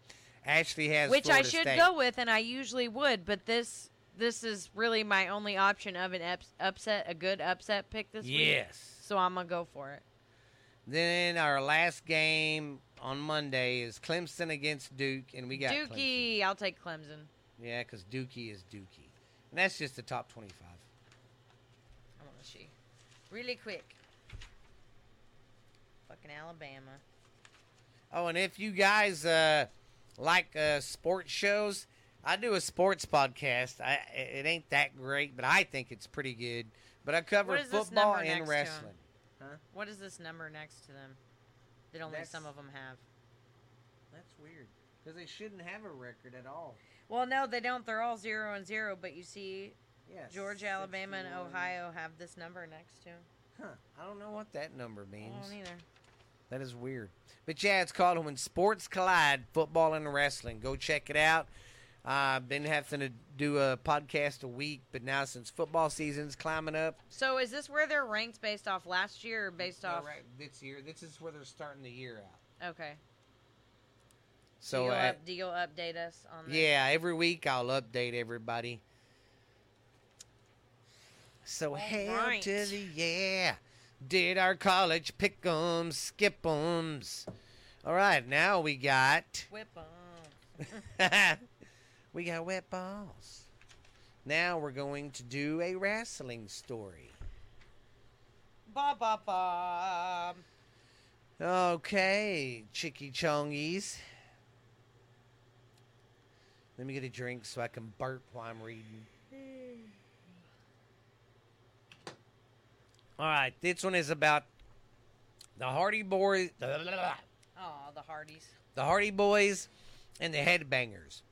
Speaker 1: Ashley has
Speaker 2: which I should
Speaker 1: State.
Speaker 2: go with, and I usually would, but this this is really my only option of an ups- upset, a good upset pick this week.
Speaker 1: Yes.
Speaker 2: So I'm gonna go for it.
Speaker 1: Then our last game on Monday is Clemson against Duke, and we got Clemson.
Speaker 2: I'll take Clemson.
Speaker 1: Yeah, because Dookie is Dookie, and that's just the top twenty-five.
Speaker 2: I want to see, really quick. Fucking Alabama.
Speaker 1: Oh, and if you guys uh, like uh, sports shows, I do a sports podcast. I, it ain't that great, but I think it's pretty good. But I cover
Speaker 2: What is this
Speaker 1: football and
Speaker 2: to 'em?
Speaker 1: wrestling.
Speaker 2: What is this number next to them? That only
Speaker 1: That's-
Speaker 2: some of them have.
Speaker 1: That's weird because they shouldn't have a record at all.
Speaker 2: Well, no, they don't. They're all zero and zero. But you see,
Speaker 1: Yes.
Speaker 2: Georgia, Alabama, and Ohio have this number next to them.
Speaker 1: Huh. I don't know what that number
Speaker 2: I
Speaker 1: means.
Speaker 2: don't either.
Speaker 1: That is weird. But yeah, it's called When Sports Collide Football and Wrestling. Go check it out. I've been having to do a podcast a week, but now since football season's climbing up,
Speaker 2: So is this where they're ranked based off last year or based off?
Speaker 1: right, this year, this is where they're starting the year out.
Speaker 2: Okay.
Speaker 1: So
Speaker 2: you'll
Speaker 1: uh,
Speaker 2: do you'll update us on this?
Speaker 1: yeah, every week I'll update everybody. So
Speaker 2: All
Speaker 1: hell
Speaker 2: right.
Speaker 1: to the yeah. Did our college pick 'em, skip 'ems. All right, now we got
Speaker 2: Whip 'em.
Speaker 1: we got wet balls. Now we're going to do a wrestling story.
Speaker 2: Ba ba ba.
Speaker 1: Okay, chicky chongies. Let me get a drink so I can burp while I'm reading. All right, this one is about the Hardy Boys,
Speaker 2: Oh, the Hardys.
Speaker 1: The Hardy Boys, and the Headbangers.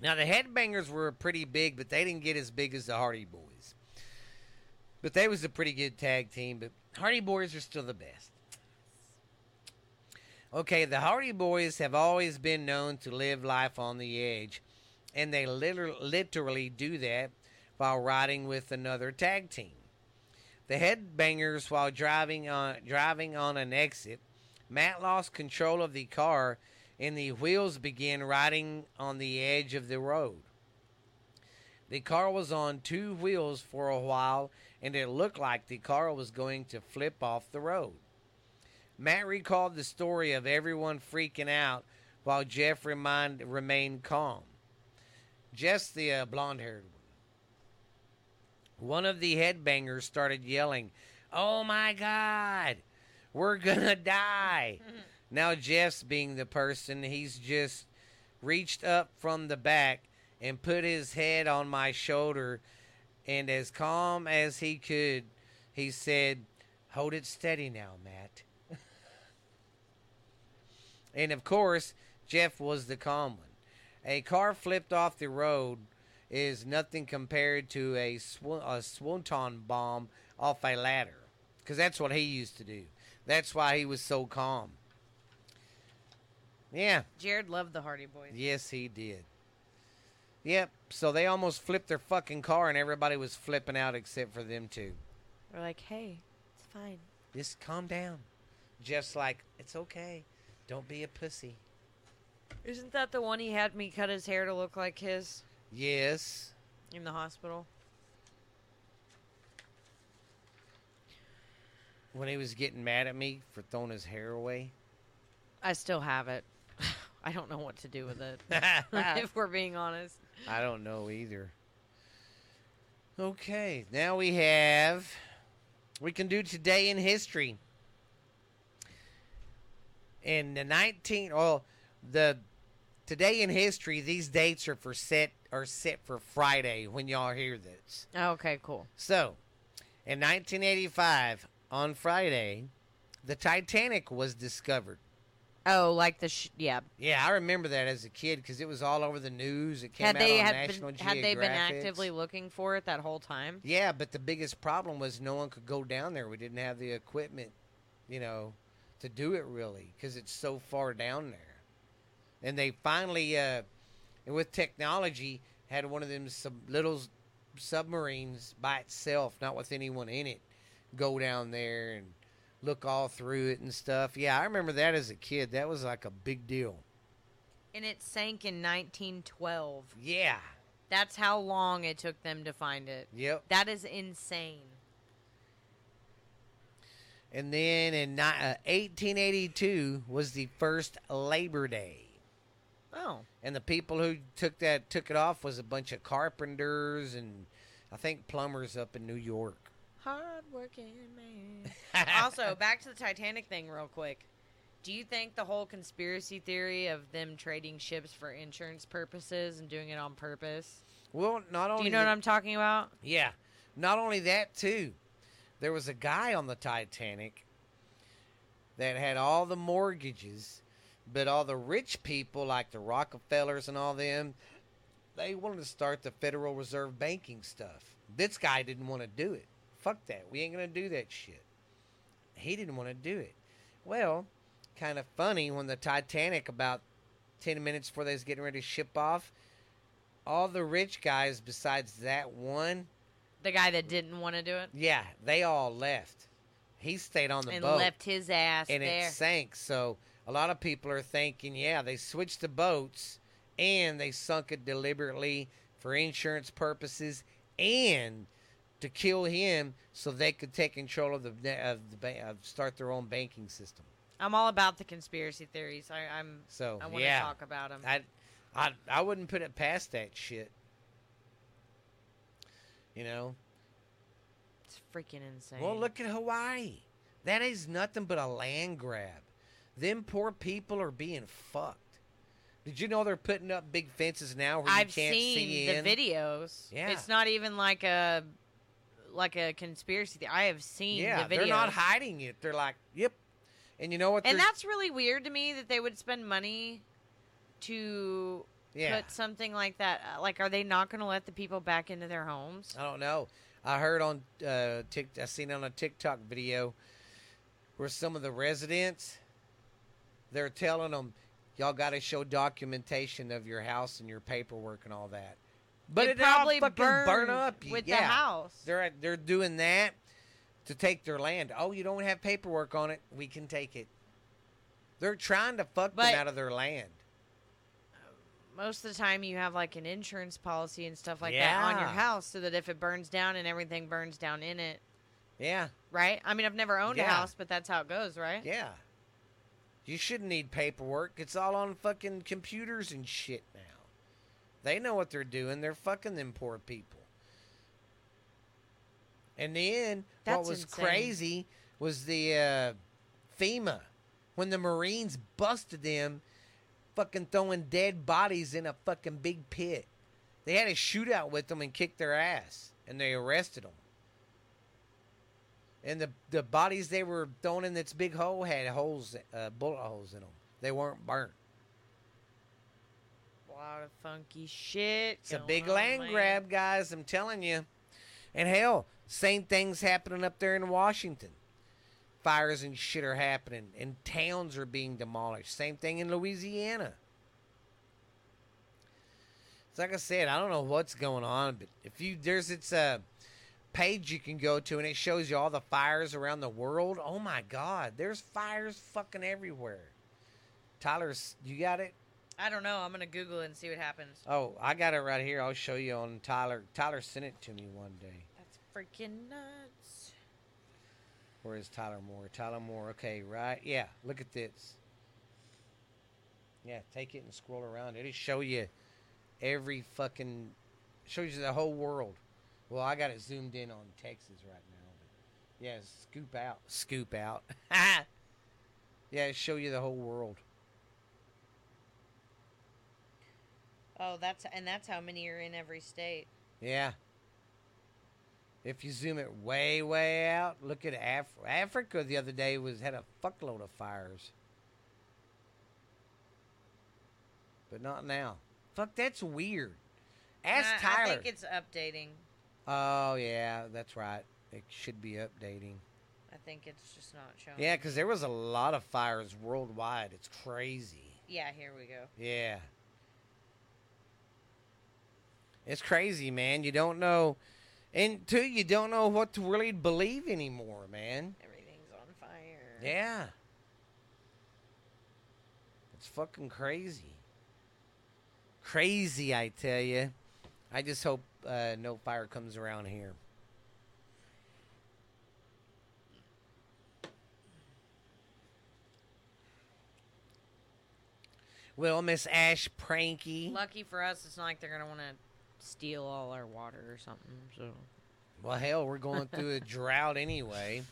Speaker 1: Now the Headbangers were pretty big, but they didn't get as big as the Hardy Boys. But they was a pretty good tag team. But Hardy Boys are still the best. Okay, the Hardy Boys have always been known to live life on the edge, and they liter- literally do that while riding with another tag team. The Headbangers, while driving on driving on an exit, Matt lost control of the car, and the wheels began riding on the edge of the road. The car was on two wheels for a while, and it looked like the car was going to flip off the road. Matt recalled the story of everyone freaking out while Jeff remind, remained calm. Jeff's the uh, blonde haired one. One of the headbangers started yelling, Oh my God, we're gonna die. now, Jeff's being the person, he's just reached up from the back and put his head on my shoulder, and as calm as he could, he said, Hold it steady now, Matt. And of course, Jeff was the calm one. A car flipped off the road is nothing compared to a, sw- a swanton bomb off a ladder. Because that's what he used to do. That's why he was so calm. Yeah,
Speaker 2: Jared loved the Hardy Boys.
Speaker 1: yes, he did. Yep, so they almost flipped their fucking car and everybody was flipping out except for them two.
Speaker 2: We're like, hey, it's fine.
Speaker 1: Just calm down. Jeff's like, it's okay. Don't be a pussy.
Speaker 2: Isn't that the one he had me cut his hair to look like his
Speaker 1: Yes.
Speaker 2: in the hospital?
Speaker 1: When he was getting mad at me for throwing his hair away.
Speaker 2: I still have it. I don't know what to do with it. If we're being honest.
Speaker 1: I don't know either. Okay, now we have. We can do today in history. In the 19. Well, the. Today in history, these dates are for set are set for Friday when y'all hear this.
Speaker 2: Oh, okay, cool.
Speaker 1: So, in 1985, on Friday, the Titanic was discovered.
Speaker 2: Oh, like the sh- yeah.
Speaker 1: Yeah, I remember that as a kid because it was all over the news. It came
Speaker 2: Had
Speaker 1: out
Speaker 2: they
Speaker 1: on
Speaker 2: had
Speaker 1: National
Speaker 2: been, had they been actively looking for it that whole time?
Speaker 1: Yeah, but the biggest problem was no one could go down there. We didn't have the equipment, you know, to do it really because it's so far down there. And they finally, uh, and with technology, had one of them sub- little submarines by itself, not with anyone in it, go down there and look all through it and stuff. Yeah, I remember that as a kid. That was like a big deal.
Speaker 2: And it sank in 1912.
Speaker 1: Yeah.
Speaker 2: That's how long it took them to find it.
Speaker 1: Yep.
Speaker 2: That is insane.
Speaker 1: And then in uh, 1882 was the first Labor Day.
Speaker 2: Oh,
Speaker 1: And the people who took that took it off was a bunch of carpenters and I think plumbers up in New York.
Speaker 2: hardworking man. also, back to the Titanic thing, real quick. Do you think the whole conspiracy theory of them trading ships for insurance purposes and doing it on purpose?
Speaker 1: well, not only
Speaker 2: Do you know what I'm talking about?
Speaker 1: Yeah. Not only that too. There was a guy on the Titanic that had all the mortgages, but all the rich people like the Rockefellers and all them, they wanted to start the Federal Reserve banking stuff. This guy didn't want to do it. Fuck that. We ain't going to do that shit. He didn't want to do it. Well, kind of funny when the Titanic about 10 minutes before they was getting ready to ship off, all the rich guys besides that one
Speaker 2: The guy that didn't want to do it
Speaker 1: yeah, they all left. He stayed on the
Speaker 2: and
Speaker 1: boat
Speaker 2: left his ass
Speaker 1: and
Speaker 2: there.
Speaker 1: it sank. So a lot of people are thinking, yeah, they switched the boats and they sunk it deliberately for insurance purposes and to kill him so they could take control of the of the ba- of start their own banking system.
Speaker 2: I'm all about the conspiracy theories. I, I'm.
Speaker 1: So
Speaker 2: I want to
Speaker 1: yeah,
Speaker 2: talk about them.
Speaker 1: I, I I wouldn't put it past that shit. You know.
Speaker 2: It's freaking insane.
Speaker 1: Well, look at Hawaii. That is nothing but a land grab. Them poor people are being fucked. Did you know they're putting up big fences now where
Speaker 2: I've
Speaker 1: you can't
Speaker 2: seen
Speaker 1: see
Speaker 2: the videos.
Speaker 1: Yeah.
Speaker 2: It's not even like a like a conspiracy theory. I have seen
Speaker 1: Yeah,
Speaker 2: the videos.
Speaker 1: they're not hiding it. They're like, yep. And you know what?
Speaker 2: and that's really weird to me that they would spend money to
Speaker 1: yeah.
Speaker 2: put something like that. uh, Like, are they not going to let the people back into their homes?
Speaker 1: I don't know. I heard on uh, Tik. I seen on a TikTok video where some of the residents they're telling them, y'all got to show documentation of your house and your paperwork and all that. But
Speaker 2: It
Speaker 1: it,
Speaker 2: probably
Speaker 1: fucking burn up
Speaker 2: with
Speaker 1: yeah.
Speaker 2: the house.
Speaker 1: They're they're doing that to take their land. Oh, you don't have paperwork on it. We can take it. They're trying to fuck
Speaker 2: But-
Speaker 1: them out of their land.
Speaker 2: Most of the time, you have like an insurance policy and stuff like that on your house, so that if it burns down and everything burns down in it,
Speaker 1: Yeah,
Speaker 2: right? I mean, I've never owned a house, but that's how it goes, right?
Speaker 1: yeah. You shouldn't need paperwork. It's all on fucking computers and shit now. They know what they're doing. They're fucking them poor people. And then
Speaker 2: That's
Speaker 1: what was
Speaker 2: insane.
Speaker 1: crazy was the uh, FEMA when the Marines busted them fucking throwing dead bodies in a fucking big pit. They had a shootout with them and kicked their ass, and they arrested them. And the the bodies they were throwing in this big hole had holes, uh, bullet holes in them. They weren't burnt.
Speaker 2: A lot of funky shit.
Speaker 1: It's a big
Speaker 2: on,
Speaker 1: land
Speaker 2: man.
Speaker 1: grab, guys. I'm telling you. And hell, same things happening up there in Washington. Fires and shit are happening, and towns are being demolished. Same thing in Louisiana. It's like I said, I don't know what's going on, but if you there's it's a page you can go to, and it shows you all the fires around the world. Oh my God, there's fires fucking everywhere. Tyler's, you got it?
Speaker 2: I don't know. I'm gonna Google it and see what happens.
Speaker 1: Oh, I got it right here. I'll show you on Tyler. Tyler sent it to me one day.
Speaker 2: That's freaking nuts.
Speaker 1: Where is Tyler Moore? Tyler Moore. Okay, right. Yeah, look at this. Yeah, take it and scroll around. It'll show you every fucking. Shows you the whole world. Well, I got it zoomed in on Texas right now. But yeah, scoop out. Scoop out. yeah, it show you the whole world.
Speaker 2: Oh, that's and that's how many are in every state.
Speaker 1: Yeah. If you zoom it way, way out, look at Af- Africa. The other day was had a fuckload of fires. but not now. Fuck, that's weird. Ask
Speaker 2: I,
Speaker 1: Tyler.
Speaker 2: I think it's updating.
Speaker 1: oh yeah, that's right. It should be updating.
Speaker 2: I think it's just not showing.
Speaker 1: Yeah, because there was a lot of fires worldwide. It's crazy.
Speaker 2: Yeah, here we go.
Speaker 1: Yeah. It's crazy, man. You don't know. And two, you don't know what to really believe anymore, man.
Speaker 2: Everything's on fire.
Speaker 1: Yeah. It's fucking crazy. Crazy, I tell you. I just hope uh, no fire comes around here. Well, Miss Ash Pranky.
Speaker 2: Lucky for us, it's not like they're gonna want to steal all our water or something. So
Speaker 1: Well, hell, we're going through a drought anyway.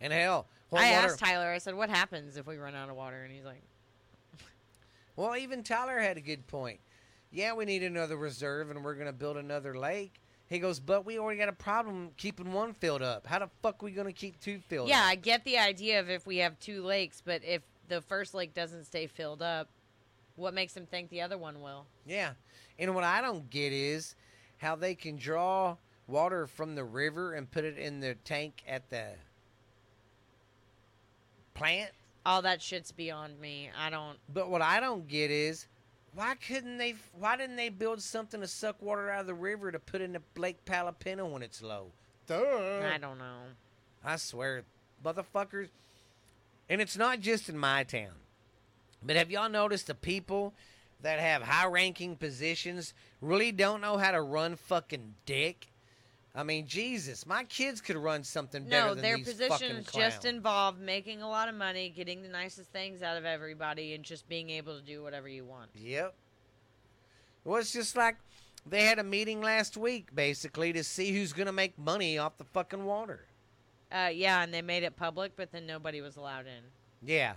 Speaker 1: And hell,
Speaker 2: I
Speaker 1: water-
Speaker 2: asked Tyler. I said, "What happens if we run out of water?" And he's like,
Speaker 1: Well, even Tyler had a good point. Yeah, we need another reserve and we're going to build another lake. He goes, but we already got a problem keeping one filled up. How the fuck are we going to keep two filled
Speaker 2: "Yeah,
Speaker 1: up?
Speaker 2: I get the idea of if we have two lakes, but if the first lake doesn't stay filled up, what makes him think the other one will?"
Speaker 1: Yeah. And what I don't get is how they can draw water from the river and put it in the tank at the plant.
Speaker 2: All that shit's beyond me. I don't.
Speaker 1: But what I don't get is why couldn't they? Why didn't they build something to suck water out of the river to put in the Lake Palo Pinto when it's low? Duh.
Speaker 2: I don't know.
Speaker 1: I swear, motherfuckers. And it's not just in my town. But have y'all noticed the people that have high ranking positions really don't know how to run fucking dick? I mean, Jesus, my kids could run something better than
Speaker 2: their
Speaker 1: these fucking
Speaker 2: positions just involve making a lot of money, getting the nicest things out of everybody, and just being able to do whatever you want.
Speaker 1: Yep. Well, it's just like they had a meeting last week, basically, to see who's going to make money off the fucking water.
Speaker 2: Uh, yeah, and they made it public, but then nobody was allowed in.
Speaker 1: Yeah.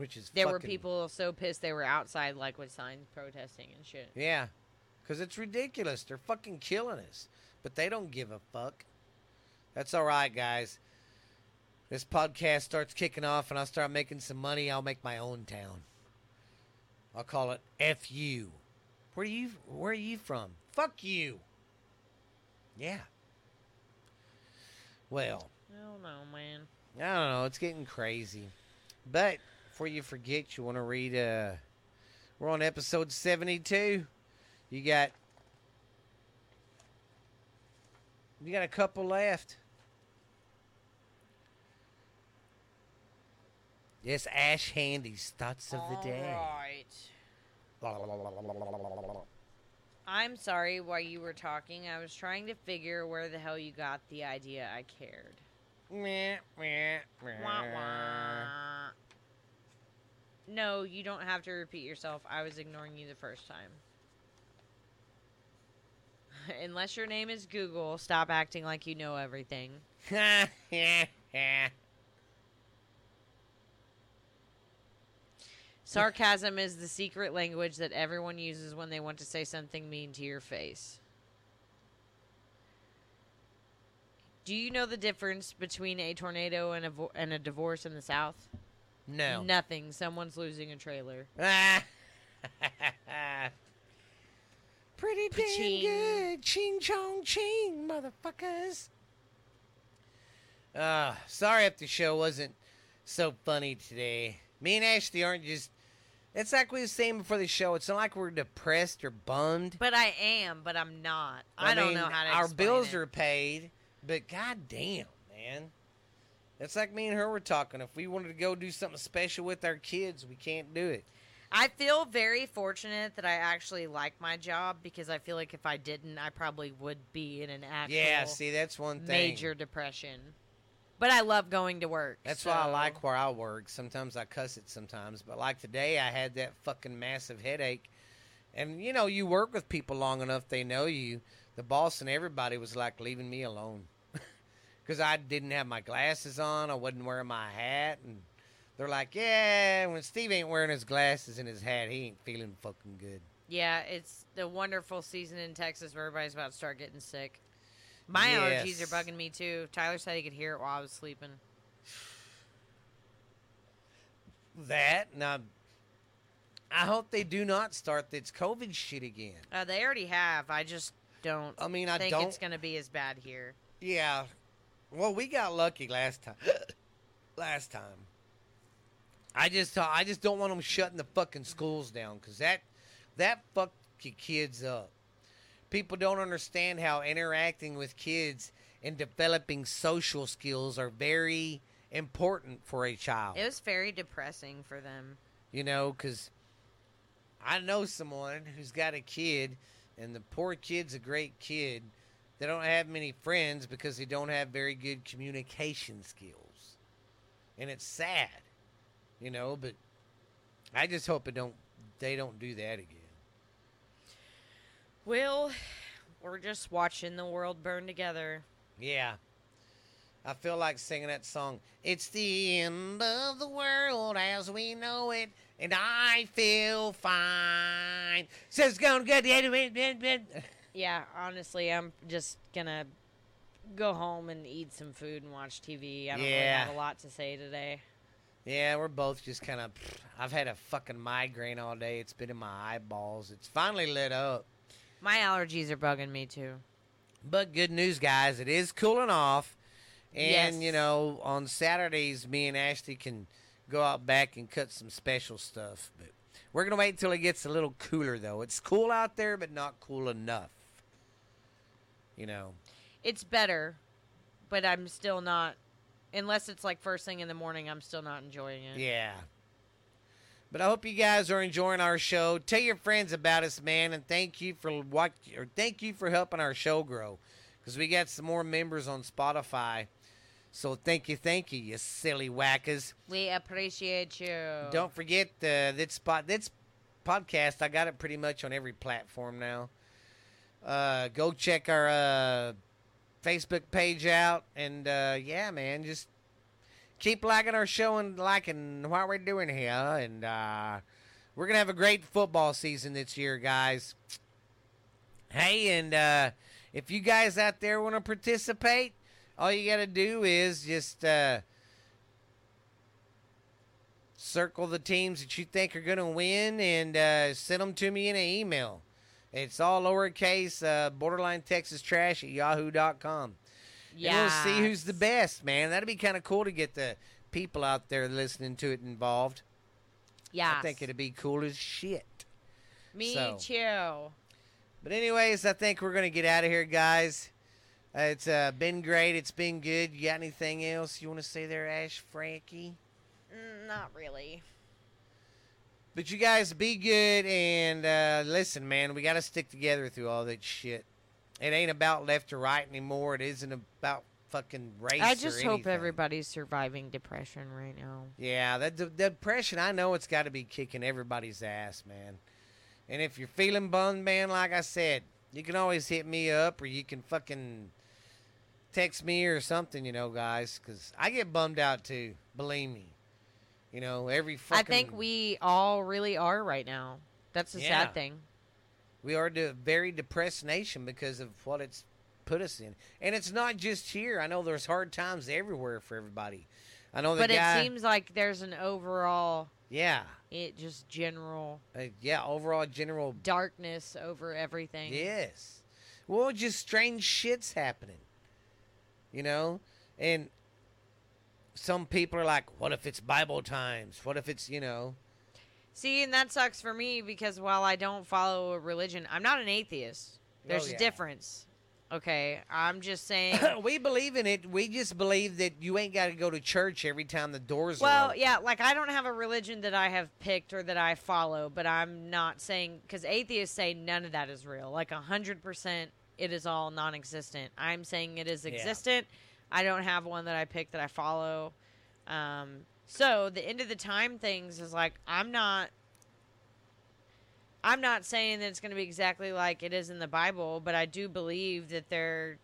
Speaker 1: Which is
Speaker 2: There were
Speaker 1: fucking-
Speaker 2: people so pissed they were outside, like with signs protesting and shit.
Speaker 1: Yeah. Because it's ridiculous. They're fucking killing us. But they don't give a fuck. That's all right, guys. This podcast starts kicking off and I start making some money. I'll make my own town. I'll call it FU. Where are you where are you from? Fuck you. Yeah. Well,
Speaker 2: I don't know, man.
Speaker 1: I don't know. It's getting crazy. But before you forget, you want to read. Uh, we're on episode seventy-two. You got. You got a couple left. Yes, Ash Handy's thoughts of the day.
Speaker 2: Alright. I'm sorry while you were talking. I was trying to figure where the hell you got the idea I cared.
Speaker 1: Meh.
Speaker 2: Wah, wah. No, you don't have to repeat yourself. I was ignoring you the first time. Unless your name is Google, stop acting like you know everything. Sarcasm is the secret language that everyone uses when they want to say something mean to your face. Do you know the difference between a tornado and a, vo- and a divorce in the South?
Speaker 1: No.
Speaker 2: Nothing. Someone's losing a trailer.
Speaker 1: Pretty damn good. Ching chong ching, motherfuckers. Uh, sorry if the show wasn't so funny today. Me and Ashley aren't just. It's like we were saying before the show. It's not like we're depressed or bummed.
Speaker 2: But I am, but I'm not. I, don't
Speaker 1: mean,
Speaker 2: know how to
Speaker 1: Our bills
Speaker 2: it.
Speaker 1: are paid, but goddamn, man. It's like me and her were talking. If we wanted to go do something special with our kids, we can't do it.
Speaker 2: I feel very fortunate that I actually like my job because I feel like if I didn't, I probably would be in an actual
Speaker 1: yeah, see, that's one thing.
Speaker 2: major depression. But I love going to work.
Speaker 1: That's why I like where I work. Sometimes I cuss it sometimes, but like today, I had that fucking massive headache. And you know, you work with people long enough, they know you. The boss and everybody was like leaving me alone because I didn't have my glasses on. I wasn't wearing my hat, and they're like, "Yeah, when Steve ain't wearing his glasses and his hat, he ain't feeling fucking good."
Speaker 2: Yeah, it's the wonderful season in Texas where everybody's about to start getting sick. My
Speaker 1: Yes.
Speaker 2: allergies are bugging me too. Tyler said he could hear it while I was sleeping.
Speaker 1: That now, I hope they do not start this COVID shit again.
Speaker 2: Uh, they already have. I just don't.
Speaker 1: I mean, I
Speaker 2: think
Speaker 1: don't.
Speaker 2: it's going to be as bad here.
Speaker 1: Yeah. Well, we got lucky last time. last time. I just, uh, I just don't want them shutting the fucking schools down because that, that fucked your kids up. People don't understand how interacting with kids and developing social skills are very important for a child.
Speaker 2: It was very depressing for them.
Speaker 1: You know, because I know someone who's got a kid, and the poor kid's a great kid. They don't have many friends because they don't have very good communication skills, and it's sad, you know. But I just hope it don't they don't do that again.
Speaker 2: Well, we're just watching the world burn together.
Speaker 1: Yeah. I feel like singing that song. It's the end of the world as we know it, and I feel fine. Says gonna get the good.
Speaker 2: Yeah, honestly, I'm just gonna go home and eat some food and watch TV. I don't really
Speaker 1: Yeah.
Speaker 2: have a lot to say today.
Speaker 1: Yeah, we're both just kind of. I've had a fucking migraine all day. It's been in my eyeballs. It's finally lit up.
Speaker 2: My allergies are bugging me too.
Speaker 1: But good news, guys. It is cooling off. And,
Speaker 2: Yes.
Speaker 1: you know, on Saturdays, me and Ashley can go out back and cut some special stuff. But we're going to wait until it gets a little cooler, though. It's cool out there, but not cool enough. You know.
Speaker 2: It's better, but I'm still not. Unless it's like first thing in the morning, I'm still not enjoying it.
Speaker 1: Yeah. But I hope you guys are enjoying our show. Tell your friends about us, man, and thank you for watch or thank you for helping our show grow. Because we got some more members on Spotify. So thank you, thank you, you silly whackers.
Speaker 2: We appreciate you.
Speaker 1: Don't forget uh, this spot this podcast. I got it pretty much on every platform now. Uh, go check our uh, Facebook page out, and uh, yeah, man, just keep liking our show and liking what we're doing here. And uh, we're gonna have a great football season this year, guys. Hey, and uh, if you guys out there want to participate, all you got to do is just. Uh, circle the teams that you think are to win and uh, send them to me in an email. It's all lowercase, uh, borderline Texas trash at yahoo.com.
Speaker 2: Yeah.
Speaker 1: And we'll see who's the best, man. That'd be kind of cool to get the people out there listening to it involved.
Speaker 2: Yeah.
Speaker 1: I think it'd be cool as shit.
Speaker 2: Me
Speaker 1: so.
Speaker 2: too.
Speaker 1: But, anyways, I think we're going to get out of here, guys. Uh, it's uh, been great. It's been good. You got anything else you want to say there, Ash Frankie?
Speaker 2: Mm, not really.
Speaker 1: But you guys be good and uh, listen, man. We got to stick together through all that shit. It ain't about left or right anymore. It isn't about fucking race.
Speaker 2: I just hope everybody's surviving depression right now.
Speaker 1: Yeah, that the, the depression. I know it's got to be kicking everybody's ass, man. And if you're feeling bummed, man, like I said, you can always hit me up or you can fucking text me or something, you know, guys, because I get bummed out too. Believe me. You know, every fucking.
Speaker 2: I think we all really are right now. That's the
Speaker 1: Yeah.
Speaker 2: sad thing.
Speaker 1: We are a very depressed nation because of what it's put us in, and it's not just here. I know there's hard times everywhere for everybody. I know
Speaker 2: But
Speaker 1: guy.
Speaker 2: it seems like there's an overall,
Speaker 1: yeah,
Speaker 2: it just general
Speaker 1: uh, yeah. Overall, general.
Speaker 2: darkness over everything.
Speaker 1: Yes. Well, just strange shit's happening. You know, and some people are like, "What if it's Bible times? What if it's you know?"
Speaker 2: See, and that sucks for me because while I don't follow a religion, I'm not an atheist. Oh, There's
Speaker 1: Oh, yeah.
Speaker 2: a difference. Okay, I'm just saying.
Speaker 1: we believe in it. We just believe that you ain't got to go to church every time the doors
Speaker 2: Well, yeah, like I don't have a religion that I have picked or that I follow, but I'm not saying because atheists say none of that is real. Like a hundred percent, it is all non-existent. I'm saying it is
Speaker 1: Yeah.
Speaker 2: I don't have one that I pick that I follow. Um, so the end of the time things is like I'm not. I'm not saying that it's going to be exactly like it is in the Bible, but I do believe that there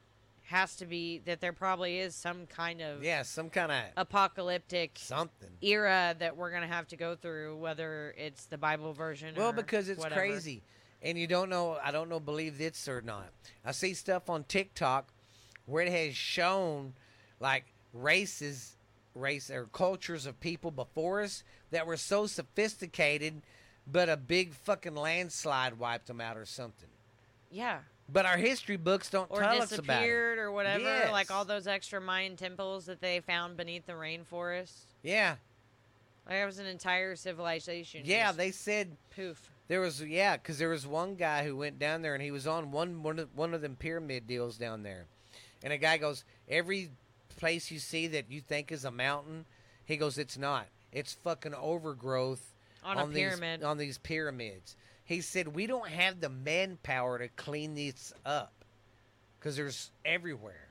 Speaker 2: has to be that there probably is some kind of
Speaker 1: Yeah, some kind of
Speaker 2: apocalyptic
Speaker 1: something.
Speaker 2: era that we're gonna have to go through, whether it's the Bible version.
Speaker 1: Well, because it's
Speaker 2: whatever.
Speaker 1: crazy, and you don't know. I don't know. Believe this or not. I see stuff on TikTok where it has shown like races, race or cultures of people before us that were so sophisticated but a big fucking landslide wiped them out or something.
Speaker 2: Yeah.
Speaker 1: But our history books don't
Speaker 2: Or
Speaker 1: tell us about it.
Speaker 2: disappeared or whatever. Like all those extra Mayan temples that they found beneath the rainforest.
Speaker 1: Yeah,
Speaker 2: Like there was an entire civilization.
Speaker 1: yeah. They said
Speaker 2: poof.
Speaker 1: there was yeah, because there was one guy who went down there and he was on one one of, one of them pyramid deals down there, and a guy goes every place you see that you think is a mountain, he goes it's not. It's fucking overgrowth
Speaker 2: On, a
Speaker 1: these-
Speaker 2: pyramid.
Speaker 1: on these pyramids. He said we don't have the manpower to clean these up because there's everywhere.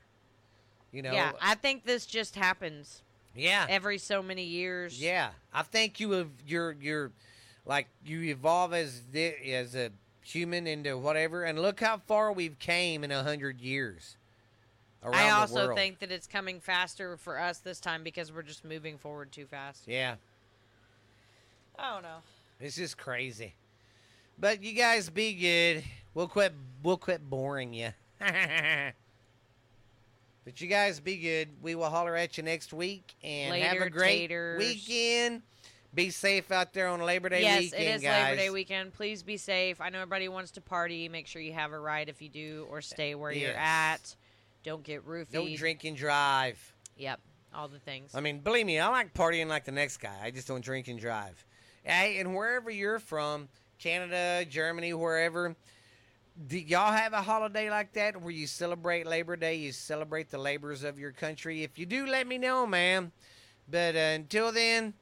Speaker 1: You know.
Speaker 2: yeah, I think this just happens
Speaker 1: Yeah.
Speaker 2: every so many years.
Speaker 1: Yeah, I think you have you're you're like you evolve as the, as a human into whatever, and look how far we've came in a hundred years. Around
Speaker 2: I also think that it's coming faster for us this time because we're just moving forward too fast.
Speaker 1: yeah,
Speaker 2: I don't know.
Speaker 1: it's just crazy. But you guys be good. We'll quit. We'll quit boring you. but you guys be good. We will holler at you next week and have a great
Speaker 2: taters.
Speaker 1: weekend. Be safe out there on Labor Day
Speaker 2: yes,
Speaker 1: weekend,
Speaker 2: it is
Speaker 1: guys.
Speaker 2: Labor Day weekend. Please be safe. I know everybody wants to party. Make sure you have a ride if you do, or stay where you're at. Don't get roofied.
Speaker 1: Don't drink and drive.
Speaker 2: Yep, all the things.
Speaker 1: I mean, believe me, I like partying like the next guy. I just don't drink and drive. Hey, and wherever you're from, Canada, Germany, wherever, do y'all have a holiday like that where you celebrate Labor Day? You celebrate the labors of your country? If you do, let me know, man. But uh, until then,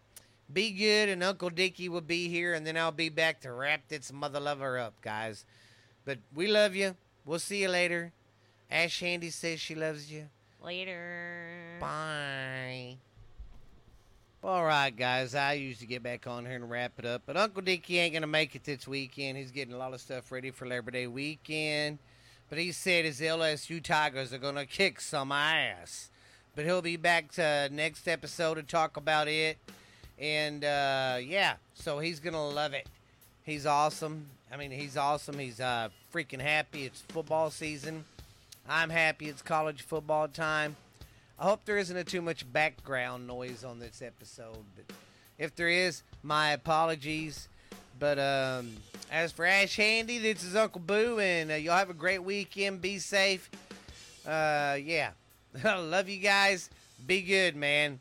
Speaker 1: be good, and Uncle Dickie will be here, and then I'll be back to wrap this mother lover up, guys. But we love you. We'll see you later. Ash Handy says she loves you.
Speaker 2: Later.
Speaker 1: Bye. All right, guys. I usually get back on here and wrap it up, but Uncle Dickie ain't gonna make it this weekend. He's getting a lot of stuff ready for Labor Day weekend. But he said his LSU Tigers are gonna kick some ass. But he'll be back to next episode to talk about it. And uh, yeah, so he's gonna love it. He's awesome. I mean, he's awesome. He's uh, freaking happy. It's football season. I'm happy it's college football time. I hope there isn't a too much background noise on this episode, but if there is, my apologies. But um, as for Ash Handy, this is Uncle Boo, and uh, y'all have a great weekend. Be safe. Uh, yeah, love you guys. Be good, man.